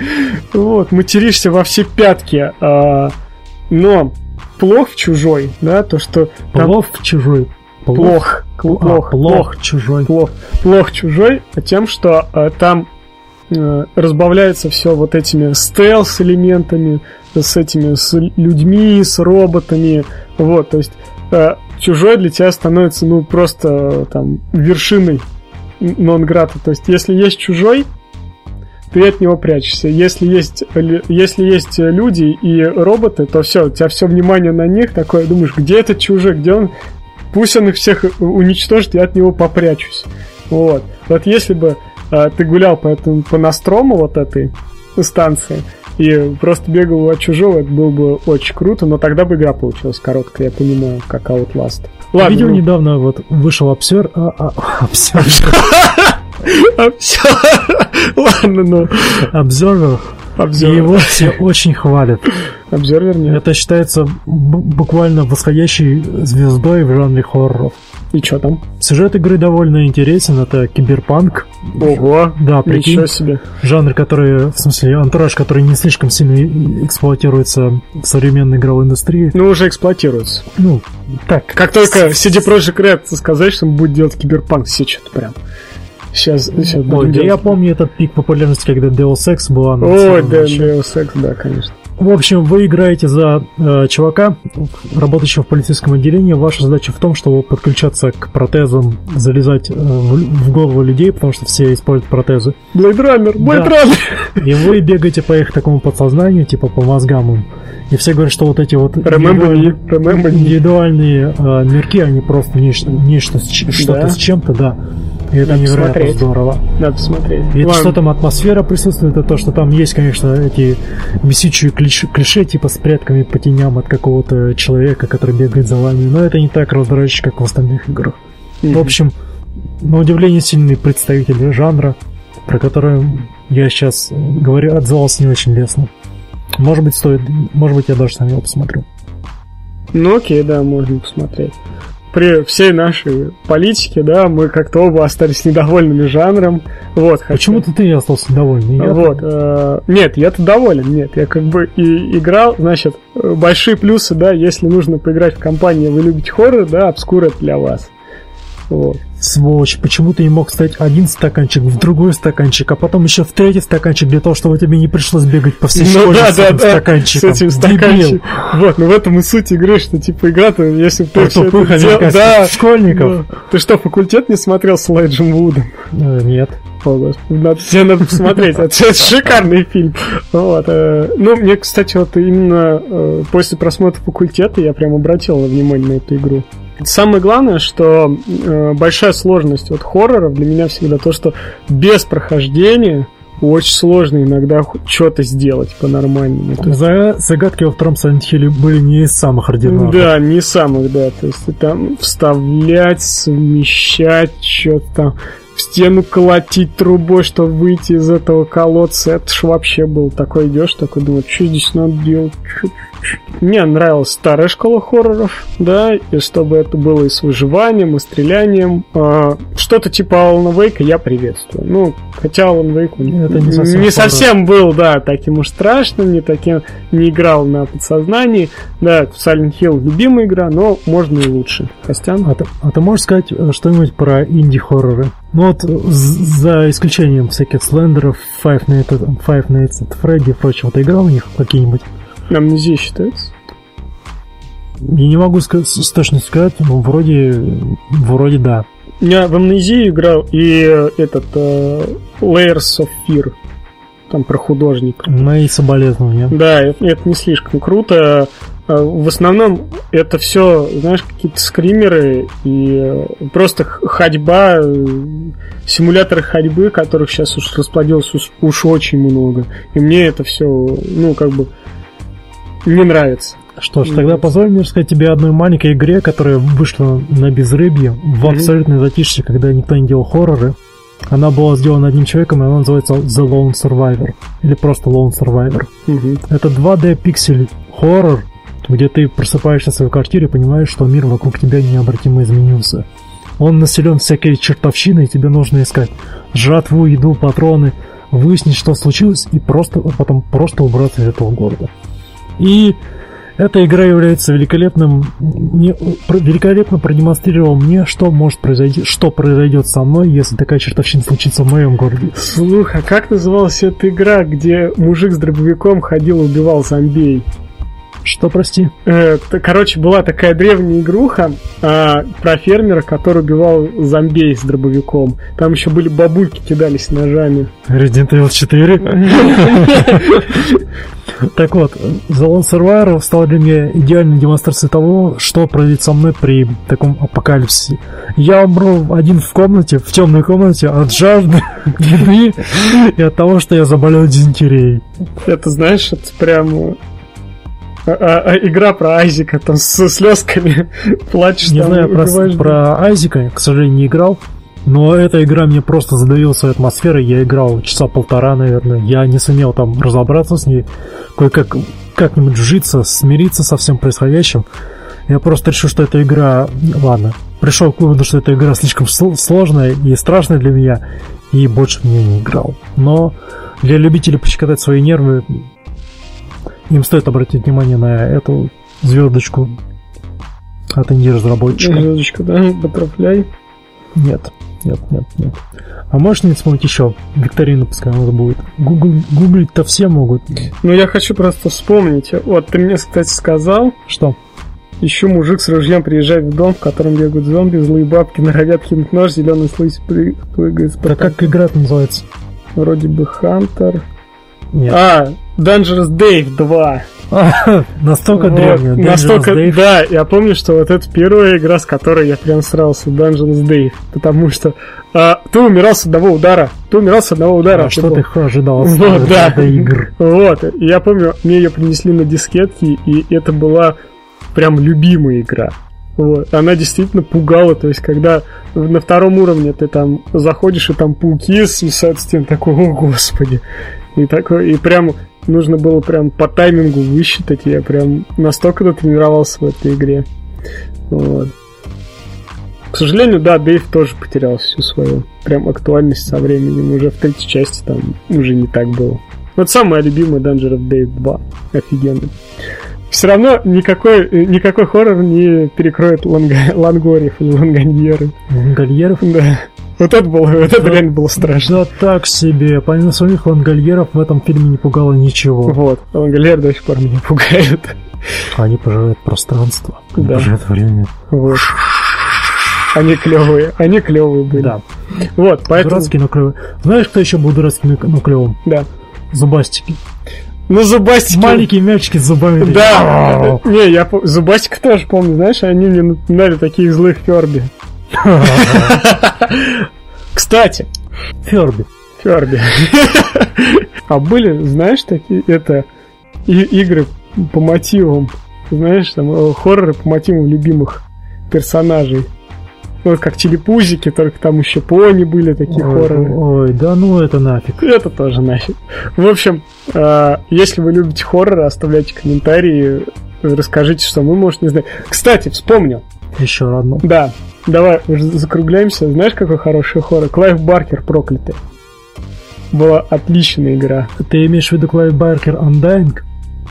Вот, материшься во все пятки. А, но плох в чужой, да, то, что... Плох в чужой. Плох. Плох. Плох, плох чужой. Плох, плох чужой, а тем, что э, там э, разбавляется все вот этими стелс-элементами, с этими, с людьми, с роботами. Вот, то есть э, чужой для тебя становится, ну, просто э, там вершиной нонграта. То есть, если есть чужой, ты от него прячешься. Если есть, если есть люди и роботы, то все, у тебя все внимание на них, такое, думаешь, где этот чужой, где он, Пусть он их всех уничтожит, я от него попрячусь. Вот. Вот если бы а, ты гулял по этому по Настрому вот этой станции и просто бегал от чужого, это было бы очень круто, но тогда бы игра получилась короткая, я понимаю, как Outlast. Ладно, Видел ну... недавно, вот вышел обсер... А, а, обсер... Ладно, ну. Обзорвер Observer. Его все очень хвалят. Обзорвер нет. Это считается буквально восходящей звездой в жанре хорроров. И что там? Сюжет игры довольно интересен, это киберпанк. Ого, да, прикинь, ничего себе. Жанр, который, в смысле, антураж, который не слишком сильно эксплуатируется в современной игровой индустрии. Ну, уже эксплуатируется. Ну, так. Как только CD Projekt Red сказать, что он будет делать киберпанк, все что-то прям. Сейчас, сейчас Ой, да я помню этот пик популярности, когда Deus Ex была. Ой, да, Deus Ex, да, конечно. В общем, вы играете за э, чувака, работающего в полицейском отделении. Ваша задача в том, чтобы подключаться к протезам, залезать э, в, в голову людей, потому что все используют протезы. Runner, Blade да. И вы бегаете по их такому подсознанию, типа по мозгам им. И все говорят, что вот эти вот индивидуальные, индивидуальные э, мирки, они просто нечто, нечто что-то да. с чем-то, да. И это Надо невероятно смотреть. здорово. Надо посмотреть. И это что там атмосфера присутствует, это то, что там есть, конечно, эти месячие клише, клише типа с предками по теням от какого-то человека, который бегает за вами, но это не так раздражающе, как в остальных играх. Mm-hmm. В общем, на удивление сильный представитель жанра, про который я сейчас говорю, отзывался не очень лестно. Может быть, стоит, может быть, я даже сам его посмотрю. Ну окей, да, можно посмотреть при всей нашей политике, да, мы как-то оба остались недовольными жанром. Вот, Почему-то ты остался недовольный. Я вот. Э, нет, я-то доволен. Нет, я как бы и играл, значит, большие плюсы, да, если нужно поиграть в компании, вы любите хоррор, да, обскур для вас. Вот. Сволочь, почему ты не мог ставить один стаканчик в другой стаканчик, а потом еще в третий стаканчик для того, чтобы тебе не пришлось бегать по всей ну, школе да, с да, да, стаканчиком. С этим стаканчиком. Вот, ну в этом и суть игры, что типа игра-то, если бы ты все это дел... да, школьников. Да. Ты что, факультет не смотрел с Лайджем Вудом? Э, нет. О, господи, надо, тебе надо посмотреть. Это, это шикарный фильм. Вот. Э, ну, мне, кстати, вот именно э, после просмотра факультета я прям обратил внимание на эту игру. Самое главное, что э, большая сложность от хорроров для меня всегда то, что без прохождения очень сложно иногда что-то сделать по-нормальному. За загадки во втором Silent Hill были не из самых ординарных. Да, не из самых, да. То есть там вставлять, совмещать, что-то там в стену колотить трубой, чтобы выйти из этого колодца. Это ж вообще был такой идешь, такой думаю, что здесь надо делать, мне нравилась старая школа хорроров, да, и чтобы это было и с выживанием, и стрелянием. А, что-то типа Alan Wake я приветствую. Ну, хотя Alan Wake это не совсем, не совсем был, да, таким уж страшным, не таким, не играл на подсознании. Да, Silent Hill любимая игра, но можно и лучше. Костян? А ты, а ты можешь сказать э, что-нибудь про инди-хорроры? Ну вот, за исключением всяких слендеров, Five Nights, Five Nights at Freddy и прочего, ты играл в них какие-нибудь? Амнезия считается? Я не могу сказать, с точностью сказать, но вроде, вроде да. Я в Амнезии играл и этот uh, Layers of Fear, там про художника. Мои соболезнования. Да, это, это не слишком круто. А, в основном это все, знаешь, какие-то скримеры и э, просто ходьба, э, симуляторы ходьбы, которых сейчас уж расплодилось уж, уж очень много. И мне это все, ну, как бы, не нравится. Что ж, тогда позволь мне рассказать тебе одной маленькой игре, которая вышла на безрыбье в абсолютной затишье, когда никто не делал хорроры. Она была сделана одним человеком, и она называется The Lone Survivor. Или просто Lone Survivor. Это 2D пиксель хоррор, где ты просыпаешься в своей квартире и понимаешь, что мир вокруг тебя необратимо изменился. Он населен всякой чертовщиной, и тебе нужно искать жратву, еду, патроны, выяснить, что случилось, и просто а потом просто убраться из этого города. И эта игра является великолепным, не- великолепно продемонстрировала мне, что может произойти, что произойдет со мной, если такая чертовщина случится в моем городе. Слушай, а как называлась эта игра, где мужик с дробовиком ходил и убивал зомбей? Что, прости? Э, короче, была такая древняя игруха а, про фермера, который убивал зомбей с дробовиком. Там еще были бабульки, кидались ножами. Resident Evil 4. Так вот, The Lone Survivor стал для меня идеальной демонстрацией того, что произойдет со мной при таком апокалипсисе. Я умру один в комнате, в темной комнате, от жажды, еды и от того, что я заболел дизентерией. Это, знаешь, это прям... а, а, а, игра про Айзека, там с слезками плачешь, Не там, знаю про, про Айзека, к сожалению, не играл. Но эта игра мне просто задавила своей атмосферой. Я играл часа полтора, наверное. Я не сумел там разобраться с ней. Кое-как как-нибудь вжиться, смириться со всем происходящим. Я просто решил, что эта игра... Ладно. Пришел к выводу, что эта игра слишком сл- сложная и страшная для меня. И больше в нее не играл. Но для любителей пощекотать свои нервы им стоит обратить внимание на эту звездочку от инди-разработчика. Звездочка, да, Butterfly. Нет, нет, нет, нет. А можешь не вспомнить еще? Викторина пускай надо будет. Гугл, гуглить-то все могут. Ну, я хочу просто вспомнить. Вот, ты мне, кстати, сказал, Что? еще мужик с ружьем приезжает в дом, в котором бегают зомби, злые бабки норовят кинуть нож, зеленый слизь пры- прыгает Да как игра называется? Вроде бы Хантер. Нет. А, Dangerous Dave 2. настолько Вот, древняя. Dangerous Настолько, Dave. да, я помню, что вот это первая игра, с которой я прям срался, Dungeons Dave, потому что а, ты умирал с одного удара, ты умирал с одного удара. А что был- ты ожидал от Вот, да. игр? Вот, я помню, мне ее принесли на дискетке, и это была прям любимая игра. Вот. Она действительно пугала, то есть, когда на втором уровне ты там заходишь, и там пауки свисают с стен, такой, о господи. И такой, и прям нужно было прям по таймингу высчитать, я прям настолько натренировался в этой игре. Вот. К сожалению, да, Дэйв тоже потерял всю свою прям актуальность со временем. Уже в третьей части там уже не так было. Вот самая любимая Dungeon of Dave 2. Офигенно. Все равно никакой, э, никакой хоррор не перекроет ланга- лангориев или лангоньеры. Лангольеров? Да. Вот это было, вот это реально было страшно. Да так себе. Помимо своих лангольеров в этом фильме не пугало ничего. Вот. Лангольеры до сих пор меня пугают. Они пожирают пространство. Они Да. пожирают время. Вот. Они клевые, они клевые были. Да. Вот, поэтому... Дурацкий, но клевый. Знаешь, кто еще был дурацким, но клевым? Да. Зубастики. Ну, зубастики... Маленькие мячики с зубами. Да, не, я Зубастика тоже помню, знаешь, они мне напоминали таких злых Ферби. Кстати, Ферби. Ферби. А были, знаешь, такие, это, игры по мотивам, знаешь, там, э, хорроры по мотивам любимых персонажей. Вот как телепузики, только там еще пони были такие Ой, хорроры. ой, да ну это нафиг. Это тоже нафиг. В общем, э, если вы любите хорроры, оставляйте комментарии, расскажите, что мы, может, не знаем. Кстати, вспомнил. Еще одно. Да, давай уже закругляемся. Знаешь, какой хороший хоррор? Клайв Баркер проклятый. Была отличная игра. Ты имеешь в виду Клайв Баркер Undying?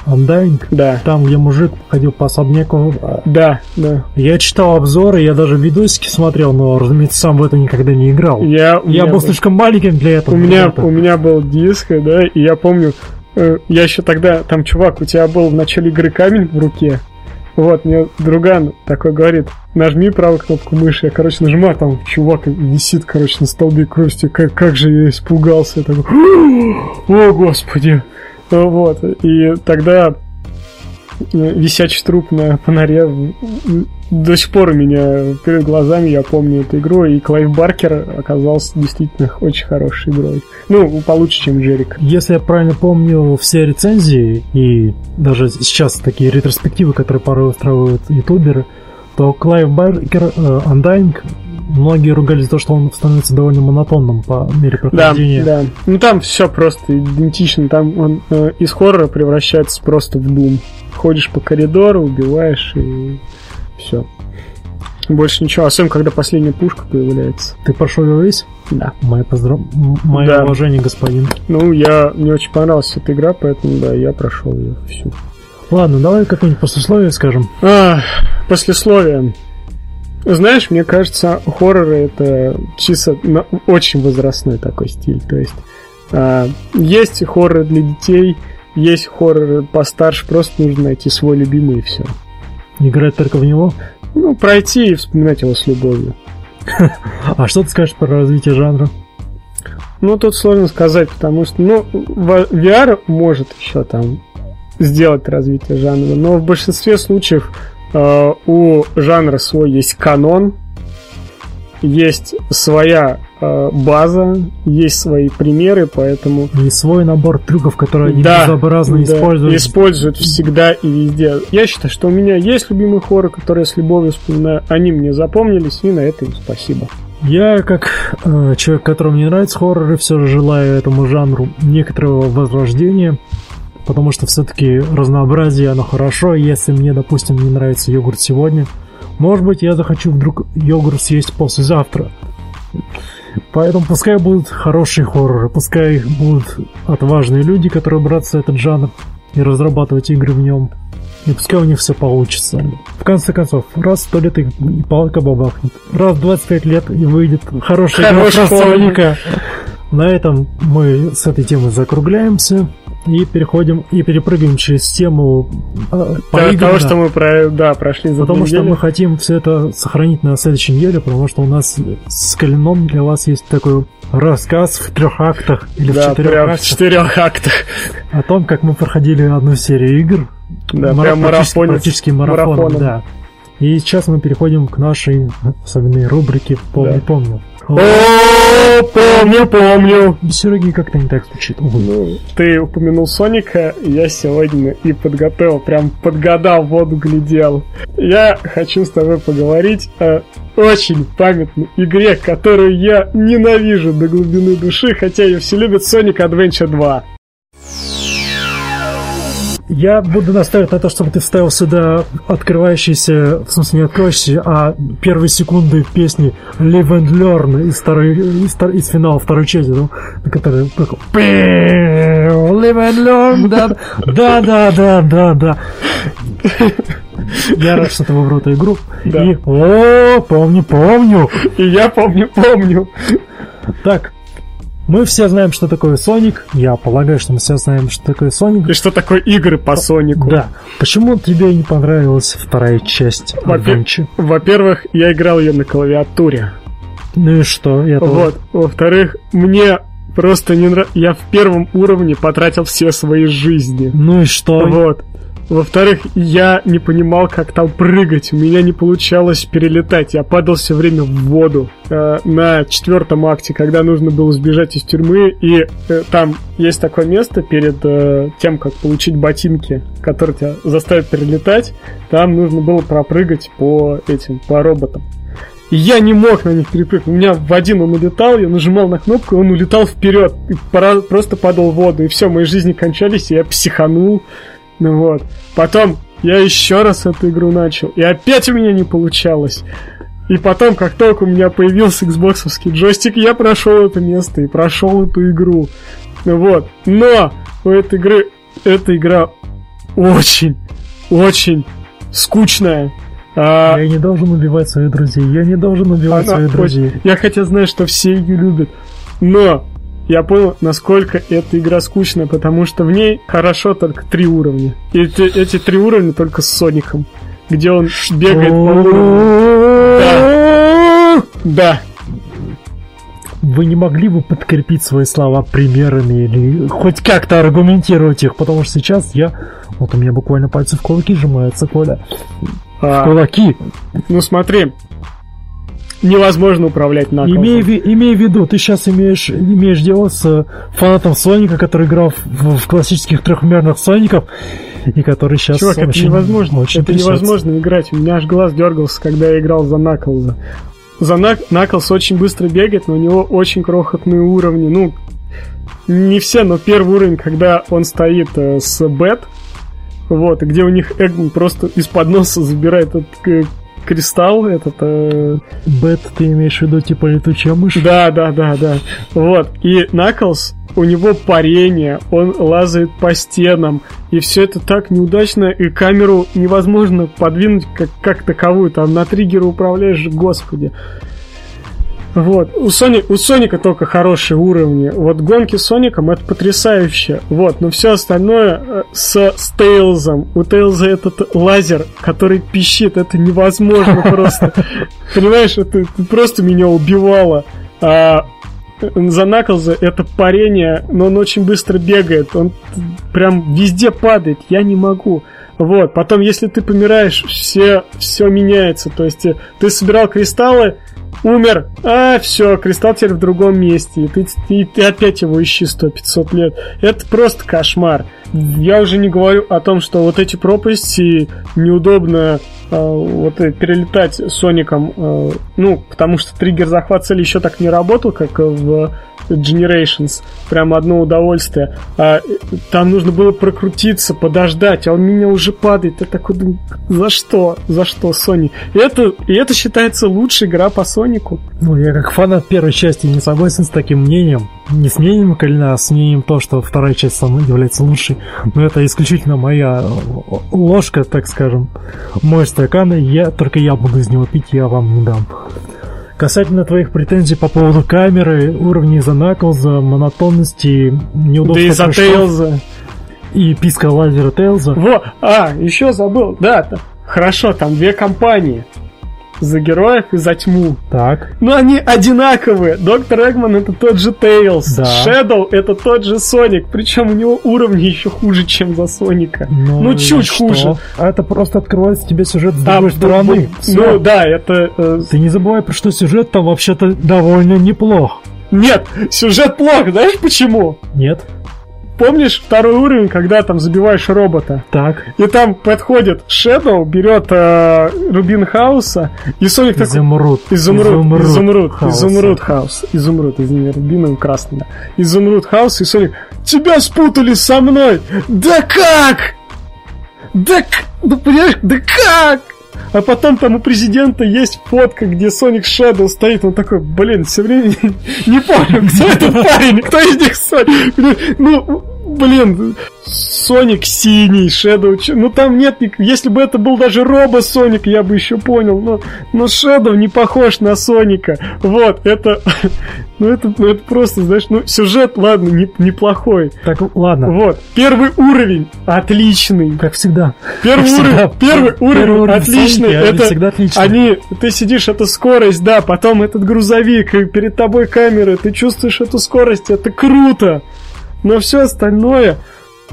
Undying? Да. Там, где мужик ходил по особняку. Да, да. Я читал обзоры, я даже видосики смотрел, но, разумеется, сам в это никогда не играл. Я, Я меня был слишком маленьким для этого. У меня, ребята. у меня был диск, да, и я помню, э, я еще тогда, там, чувак, у тебя был в начале игры камень в руке, вот, мне друган такой говорит, нажми правую кнопку мыши, я, короче, нажимаю, там чувак висит, короче, на столбе крости, как, как же я испугался, я такой, о, господи, вот, и тогда висячий труп на фонаре до сих пор у меня перед глазами, я помню эту игру, и Клайв Баркер оказался действительно очень хорошей игрой. Ну, получше, чем Джерик. Если я правильно помню все рецензии, и даже сейчас такие ретроспективы, которые порой устраивают ютуберы, то Клайв Баркер, э, Undying, многие ругались за то, что он становится довольно монотонным по мере прохождения. Да, да. Ну там все просто идентично. Там он э, из хоррора превращается просто в дум. Ходишь по коридору, убиваешь и все. Больше ничего, особенно когда последняя пушка появляется. Ты прошел его весь? Да. Мое, поздрав... Мое Да. уважение, господин. Ну, я мне очень понравилась эта игра, поэтому да, я прошел ее всю. Ладно, давай какое-нибудь послесловие скажем. А, послесловие. Знаешь, мне кажется, хорроры это чисто на- очень возрастной такой стиль. То есть а, есть хорроры для детей, есть хорроры постарше, просто нужно найти свой любимый и все. Играть только в него. Ну, пройти и вспоминать его с любовью. А что ты скажешь про развитие жанра? Ну, тут сложно сказать, потому что, ну, VR может еще там сделать развитие жанра, но в большинстве случаев э, у жанра свой есть канон, есть своя база, есть свои примеры, поэтому И свой набор трюков, которые они да, безобразно да, используют. используют всегда и везде. Я считаю, что у меня есть любимые хорроры, которые с любовью вспоминаю, они мне запомнились, и на это им спасибо. Я, как э, человек, которому не нравятся хорроры, все же желаю этому жанру некоторого возрождения, потому что все-таки разнообразие, оно хорошо. Если мне, допустим, не нравится йогурт сегодня, может быть, я захочу вдруг йогурт съесть послезавтра. Поэтому пускай будут хорошие хорроры, пускай будут отважные люди, которые браться этот жанр и разрабатывать игры в нем. И пускай у них все получится. В конце концов, раз в сто лет и палка бабахнет. Раз в 25 лет и выйдет хорошая игра. На этом мы с этой темы закругляемся и переходим и перепрыгаем через тему э, Да, того, что мы про, да, прошли за потому что мы хотим все это сохранить на следующей неделе, потому что у нас с Калином для вас есть такой рассказ в трех актах или да, в четырех прям в актах четырех актах. о том, как мы проходили одну серию игр. Да, Мара- прям марафонец. практически марафоном, Марафоном. да. И сейчас мы переходим к нашей особенной рубрике «Помню, Да. помню». О, помню, помню. Сереги как-то не так звучит. Ну, ты упомянул Соника, я сегодня и подготовил, прям подгадал, воду глядел. Я хочу с тобой поговорить о очень памятной игре, которую я ненавижу до глубины души, хотя ее все любят, Sonic Adventure 2. Я буду настаивать на то, чтобы ты вставил сюда открывающиеся, в смысле не открывающиеся, а первые секунды песни Live and Learn из, второй, из, из финала второй части, ну, на которой такой Live and Learn, да, да, да, да, да, да. Я рад, что ты выбрал эту игру. Да. И, о, помню, помню. И я помню, помню. Так, мы все знаем, что такое Соник. Я полагаю, что мы все знаем, что такое Соник. И что такое игры по Сонику? Да. Почему тебе не понравилась вторая часть Adventure? Во-первых, я играл ее на клавиатуре. Ну и что? Я тоже- Вот. Во-вторых, мне просто не нравится. Я в первом уровне потратил все свои жизни. Ну и что? Вот. Во-вторых, я не понимал, как там прыгать. У меня не получалось перелетать. Я падал все время в воду. Э, на четвертом акте, когда нужно было сбежать из тюрьмы, и э, там есть такое место перед э, тем, как получить ботинки, которые тебя заставят перелетать. Там нужно было пропрыгать по этим, по роботам. И я не мог на них перепрыгнуть. У меня в один он улетал, я нажимал на кнопку, и он улетал вперед. И пора- просто падал в воду. И все, мои жизни кончались, и я психанул. Ну вот. Потом я еще раз эту игру начал. И опять у меня не получалось. И потом, как только у меня появился Xbox джойстик, я прошел это место и прошел эту игру. Ну Вот. Но у этой игры эта игра очень, очень скучная. А, Я не должен убивать своих друзей. Я не должен убивать она своих друзей. очень- Я хотя знаю, что все ее любят. Но я понял, насколько эта игра скучная, потому что в ней хорошо только три уровня. И эти, эти три уровня только с Соником, где он бегает по уровню. Да. Да. Вы не могли бы подкрепить свои слова примерами или хоть как-то аргументировать их, потому что сейчас я Вот у меня буквально пальцы в кулаки сжимаются, Коля. А, Кулаки. ну смотри, невозможно управлять Наклзом. Имей, имей в виду, ты сейчас имеешь, имеешь дело с э, фанатом Соника, который играл в, в классических трехмерных Соников, и который сейчас Чувак, это очень, невозможно. очень это трясется. невозможно играть. У меня аж глаз дергался, когда я играл за Наклза. За Нак... Наклз очень быстро бегает, но у него очень крохотные уровни. Ну, не все, но первый уровень, когда он стоит э, с Бет, вот, и где у них Эгн просто из-под носа забирает этот э, кристалл, этот... э, Бет, ты имеешь в виду типа летучая мышь? Да, да, да, да. Вот. И Наклз, у него парение, он лазает по стенам, и все это так неудачно, и камеру невозможно подвинуть как, как таковую, там на триггеры управляешь, господи. Вот. У, Сони, у Соника только хорошие уровни. Вот гонки с Соником это потрясающе. Вот. Но все остальное э, с, с Тейлзом. У Тейлза этот лазер, который пищит, это невозможно просто. Понимаешь, это просто меня убивало. А за Наклза это парение, но он очень быстро бегает. Он прям везде падает. Я не могу. Вот. Потом, если ты помираешь, все, все меняется. То есть э, ты собирал кристаллы, умер, а все, кристалл теперь в другом месте, и ты, и ты опять его ищи 100-500 лет. Это просто кошмар. Я уже не говорю о том, что вот эти пропасти неудобно э, вот э, перелетать Соником, э, ну, потому что триггер захват цели еще так не работал, как в Generations. Прям одно удовольствие. А, там нужно было прокрутиться, подождать, а он меня уже падает. Я такой думаю, за что? За что, Sony? И это, и это считается лучшая игра по Сонику. Ну, я как фанат первой части не согласен с таким мнением. Не с мнением Калина, а с мнением то, что вторая часть сама является лучшей. Но это исключительно моя ложка, так скажем. Мой стакан, и я, только я буду из него пить, я вам не дам. Касательно твоих претензий по поводу камеры, уровней за Наклза, монотонности, неудобства да и за Тейлза. и писка лазера Тейлза. Во, а, еще забыл. Да, хорошо, там две компании. За героев и за тьму. Так, Но они одинаковые. Доктор Эгман это тот же Тейлз. Да. Шэдоу это тот же Соник. Причем у него уровни еще хуже, чем за Соника. ну, Ну, чуть что? хуже. А это просто открывается тебе сюжет с другой ну, стороны. ну, Всё. Ну да, это... э, Ты не забывай, про что сюжет там вообще-то довольно неплох. Нет, сюжет плох, знаешь почему? Нет? Помнишь второй уровень, когда там забиваешь робота? Так, И там подходит Шэдоу, берет э, Рубин Хаоса, и Соник такой... изумруд. Изумруд, изумруд, Хаоса. изумруд Хаос. Изумруд, извини, рубиновый красный, да. Изумруд Хаос и Соник. Тебя спутали со мной! Да как? Да, ну понимаешь, да как? А потом там у президента есть фотка, где Соник Шэдоу стоит, он такой, блин, все время не, не помню, кто этот парень, кто из них Соник. Ну, блин, Соник синий, чё- ну там нет, если бы это был даже Робо Соник, я бы еще понял, но, но Шэдоу не похож на Соника, вот, это, ну это, ну это просто, знаешь, ну сюжет, ладно, не- неплохой, Так, ладно. вот, первый уровень отличный, Как всегда. Первый Как всегда. уровень, первый уровень Первый уровень отличный. Соники, они это всегда отличные. они, ты сидишь, это скорость, да, потом этот грузовик, и перед тобой камеры, ты чувствуешь эту скорость, это круто. Но все остальное,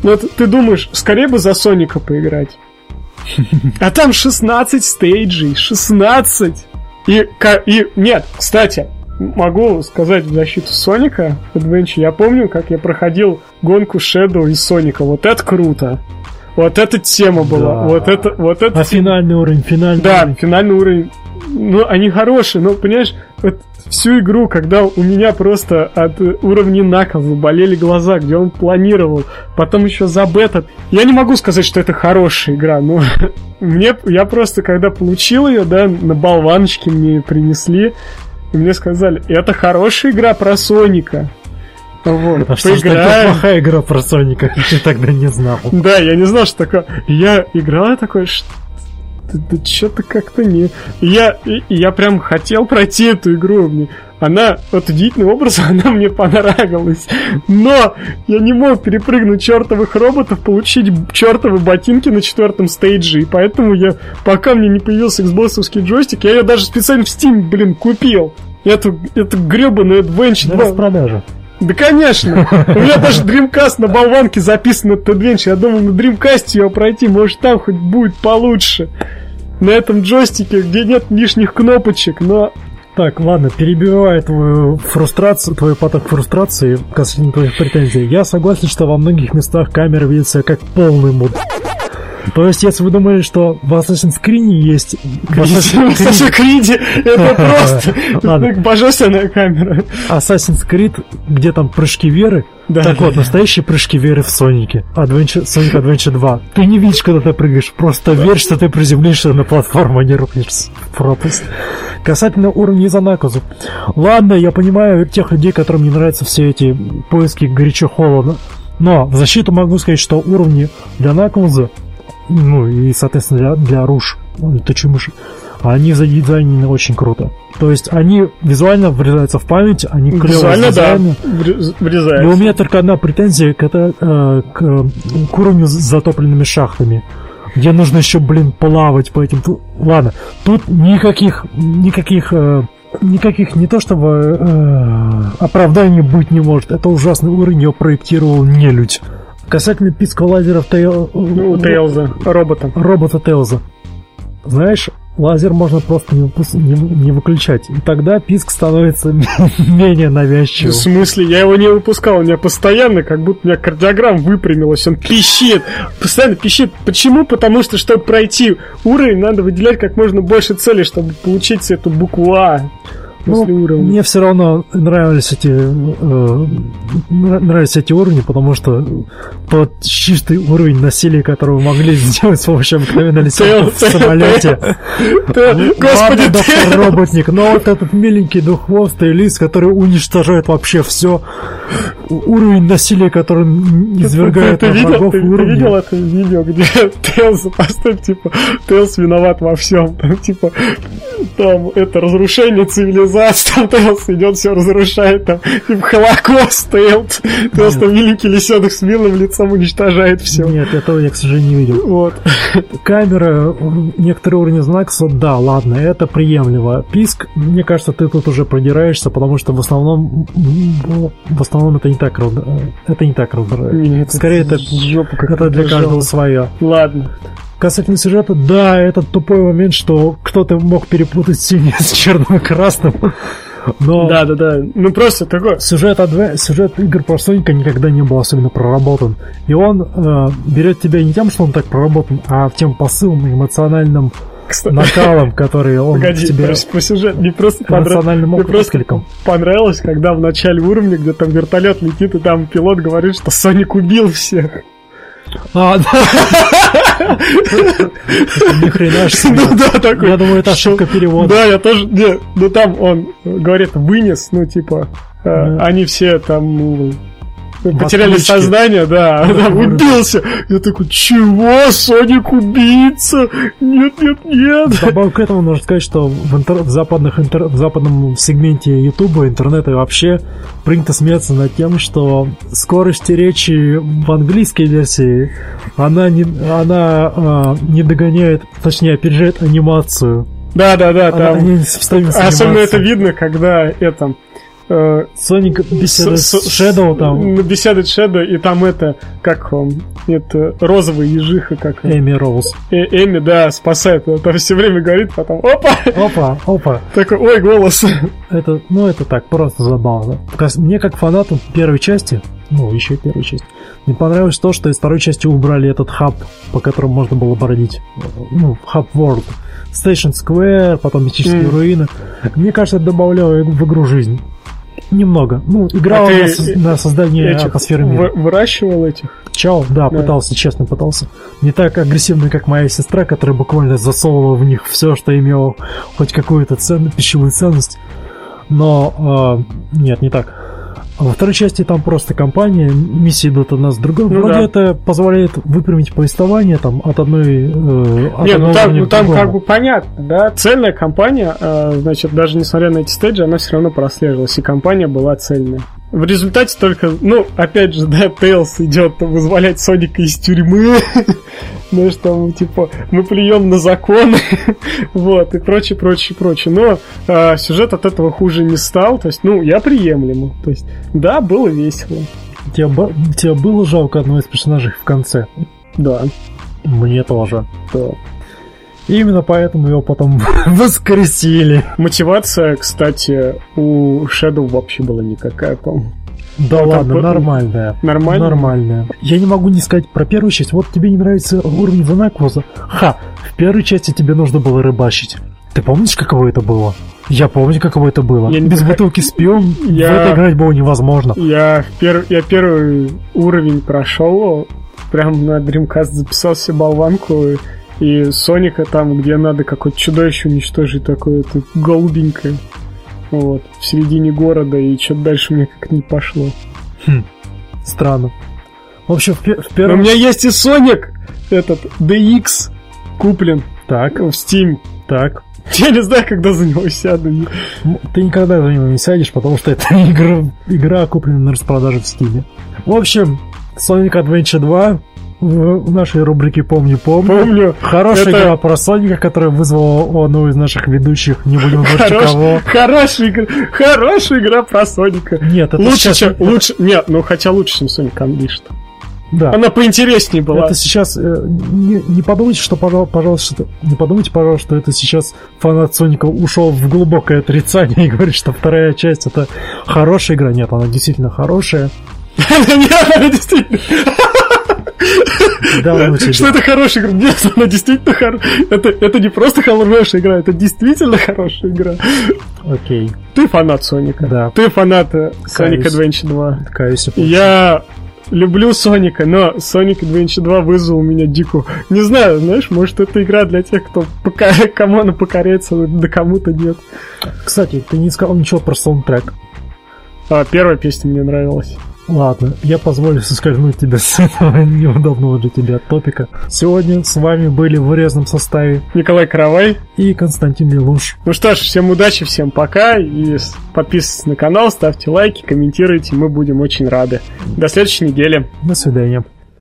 ну это ты думаешь, скорее бы за Соника поиграть. А там 16 стейджей, 16. И, и нет, кстати, могу сказать в защиту Соника Adventure. Я помню, как я проходил гонку Shadow и Соника. Вот это круто. Вот эта тема была. Да. Вот это, вот это. А финальный уровень, финальный Да, уровень. финальный уровень. Ну, они хорошие, но, понимаешь, вот всю игру, когда у меня просто от уровня Наклза болели глаза, где он планировал, потом еще за бета. Я не могу сказать, что это хорошая игра, но мне, я просто, когда получил ее, да, на болваночке мне принесли, и мне сказали, это хорошая игра про Соника. Вот, А что такое поиграем. плохая игра про Соника? Ты тогда не знал. Да, я не знал, что такое. Я играл я такой, что да, что-то как-то не... Я, я прям хотел пройти эту игру. Мне, она, вот удивительным образом, она мне понравилась. Но я не мог перепрыгнуть чертовых роботов, получить чертовы ботинки на четвертом стейдже. И поэтому я, пока мне не появился Xbox джойстик, я ее даже специально в Steam, блин, купил. Эту, эту гребаную Adventure На 2. распродаже. Да, конечно. У меня даже Dreamcast на болванке записан этот Adventure. Я думал, на Dreamcast ее пройти, может, там хоть будет получше. На этом джойстике, где нет лишних кнопочек, но Так, ладно, перебивая твою фрустрацию, твой поток фрустрации касательно твоих претензий, я согласен, что во многих местах камера видится как полный муд. То есть, если вы думали, что в Assassin's Creed есть... в Assassin's Криди, это просто божественная камера. Assassin's Creed, где там прыжки веры, Да. так вот, настоящие прыжки веры в Сонике. Adventure, Sonic Adventure 2. Ты не видишь, когда ты прыгаешь, просто верь, что ты приземлишься на платформу, а не рухнешь в пропасть. Касательно уровней за накузу. Ладно, я понимаю тех людей, которым не нравятся все эти поиски горячо-холодно. Но в защиту могу сказать, что уровни для накуза, ну и, соответственно, для, для руш, точимыши, они задизайнены очень круто. То есть они визуально врезаются в память, они клево Визуально, да, задизайнены. врез- И у меня только одна претензия к, это, э, к, к уровню с затопленными шахтами. Где нужно еще, блин, плавать по этим... Ладно, тут никаких, никаких, э, никаких не то чтобы э, оправданий быть не может. Это ужасный уровень, его проектировал нелюдь. Касательно писка лазеров Тейл- Ну, Тейлза, робота. робота Тейлза. Знаешь, лазер можно просто не, не, не выключать. И тогда писк становится менее В навязчивым. смысле? Я его не выпускал, у меня постоянно, как будто у меня кардиограмм выпрямилась, он пищит, постоянно пищит. Почему? Потому что, чтобы пройти уровень, надо выделять как можно больше целей, чтобы получить эту букву А после Ну, уровня. мне все равно нравились эти э, нра- нравились эти уровни, потому что тот чистый уровень насилия, который вы могли сделать с помощью обыкновенно летел в самолете. Господи, доктор роботник, но вот этот миленький двуххвостый лис, который уничтожает вообще все. Уровень насилия, который извергает ты, врагов ты, видел это видео, где Тейлз поставь, типа, Тейлз виноват во всем. Там, типа, там, это разрушение цивилизации, там Тейлз идет, все разрушает, там, типа, Холокост, Тейлз. Тейлз там миленький лисенок с милым лицом уничтожает все. Нет, этого я, к сожалению, не видел. Вот. Камера, некоторые уровни знакса, да, ладно, это приемлемо. Писк, мне кажется, ты тут уже продираешься, потому что в основном, м, в основном это не так, это не так раздражает. Скорее, это, это для каждого свое. Ладно. Касательно сюжета, да, этот тупой момент, что кто-то мог перепутать синий с черным и красным. Но Да, да, да. Ну просто такой. сюжет, адве- сюжет игр про Соника никогда не был особенно проработан. И он э, берет тебя не тем, что он так проработан, а тем посылом эмоциональным Кстати, накалом, который он Погоди, тебе про, про сюжет. Мне просто эмоциональным Мне просто откликом. понравилось, когда в начале уровня, где там вертолет летит, и там пилот говорит, что Соник убил всех. А, да. Ни хрена себе. Ну да, такой. Я думаю, это ошибка перевода. Да, я тоже. Не, ну там он говорит, вынес, ну типа, э, они все там ну, потеряли сознание, да, Да, убился. Я такой, чего? Соник убийца? Нет, нет, нет. Добавок к этому нужно сказать, что в, интер- в западных интер- в западном сегменте Ютуба, интернета вообще принято смеяться над тем, что скорость речи в английской версии она не, она а, не догоняет, точнее опережает анимацию. Да, да, да, там. Особенно это видно, когда это Соник беседует Shadow там, беседует Shadow, и там это, как он, это розовая ежиха, как Эми Роуз. э, Эми, да, спасает. Он там все время говорит, потом, опа, Опа, опа. такой, ой, голос. Это, ну, это так, просто забавно. Мне, как фанату первой части, ну, еще и первой части, мне понравилось то, что из второй части убрали этот хаб, по которому можно было бродить. Ну, хаб World. Station Square, потом мистические Мгм. руины. Мне кажется, это добавляло в игру жизнь. Немного. Ну, играла А ты на, соз- на создание Этих атмосферы мира. вы- выращивал этих. Чао, да, Да. пытался, честно пытался. Не так агрессивно, как моя сестра, которая буквально засовывала в них все, что имело хоть какую-то ценную, пищевую ценность. Но э, нет, не так. Во второй части там просто компания, миссии идут одна с другой. Ну Вроде да. это позволяет выпрямить повествование там от одной э, от Не, одного ну там, ну там как бы понятно, да. Цельная компания, э, значит, даже несмотря на эти стейджи, она все равно прослеживалась, и компания была цельная. В результате только, ну, опять же, да, Тейлс идет вызволять Соника из тюрьмы. знаешь, там, типа, мы плюем на законы, вот, и прочее, прочее, прочее. Но а, сюжет от этого хуже не стал, то есть, ну, я приемлемо. То есть, да, было весело. Тебе, тебе было жалко одного из персонажей в конце? Да. Мне тоже. Да. Именно поэтому его потом воскресили. Мотивация, кстати, у Shadow вообще была никакая, по-моему. Да ну, ладно, нормальная. Нормальная? Нормальная. Я не могу не сказать про первую часть. Вот тебе не нравится уровень Занаквоза. Ха, в первой части тебе нужно было рыбачить. Ты помнишь, каково это было? Я помню, каково это было. Я Без не... бутылки с пивом я... в это играть было невозможно. Я, пер... я первый уровень прошел, прям на Dreamcast записал себе болванку и Соника там, где надо какое-то чудовище уничтожить, такое-то голубенькое. Вот, в середине города, и что-то дальше мне как-то не пошло. Хм, странно. В общем, в, в первом... у меня есть и Соник, этот, DX, куплен. Так. В Steam. Так. Я не знаю, когда за него сяду. Ты никогда за него не сядешь, потому что это игра, игра куплена на распродаже в Steam. В общем, Sonic Adventure 2 в нашей рубрике «Помню, помню». Помню. Хорошая это... игра про Соника, которая вызвала у одного из наших ведущих, не будем говорить Хорош... кого. Хорошая игра, хорошая игра про Соника. Нет, это лучше, чем, лучше, нет, ну хотя лучше, чем Sonic Unleashed. Да. Она поинтереснее была. Это сейчас э, не, не подумайте, что пожалуйста, не подумайте, пожалуйста, что это сейчас фанат Соника ушел в глубокое отрицание и говорит, что вторая часть это хорошая игра. Нет, она действительно хорошая. Она действительно. Что это хорошая игра? Нет, она действительно хорошая. Это, это не просто хорошая игра, это действительно хорошая игра. Окей. Ты фанат Соника. Да. Ты фанат Sonic Adventure 2. Каюсь. Я люблю Соника, но Sonic Adventure 2 вызвал меня дико. Не знаю, знаешь, может это игра для тех, кто пока, кому она покоряется, да кому-то нет. Кстати, ты не сказал ничего про саундтрек. А, первая песня мне нравилась. Ладно, я позволю соскользнуть тебя с этого неудобного для тебя топика. Сегодня с вами были в урезанном составе Николай Каравай и Константин Лелуш. Ну что ж, всем удачи, всем пока, и подписывайтесь на канал, ставьте лайки, комментируйте, мы будем очень рады. До следующей недели. До свидания.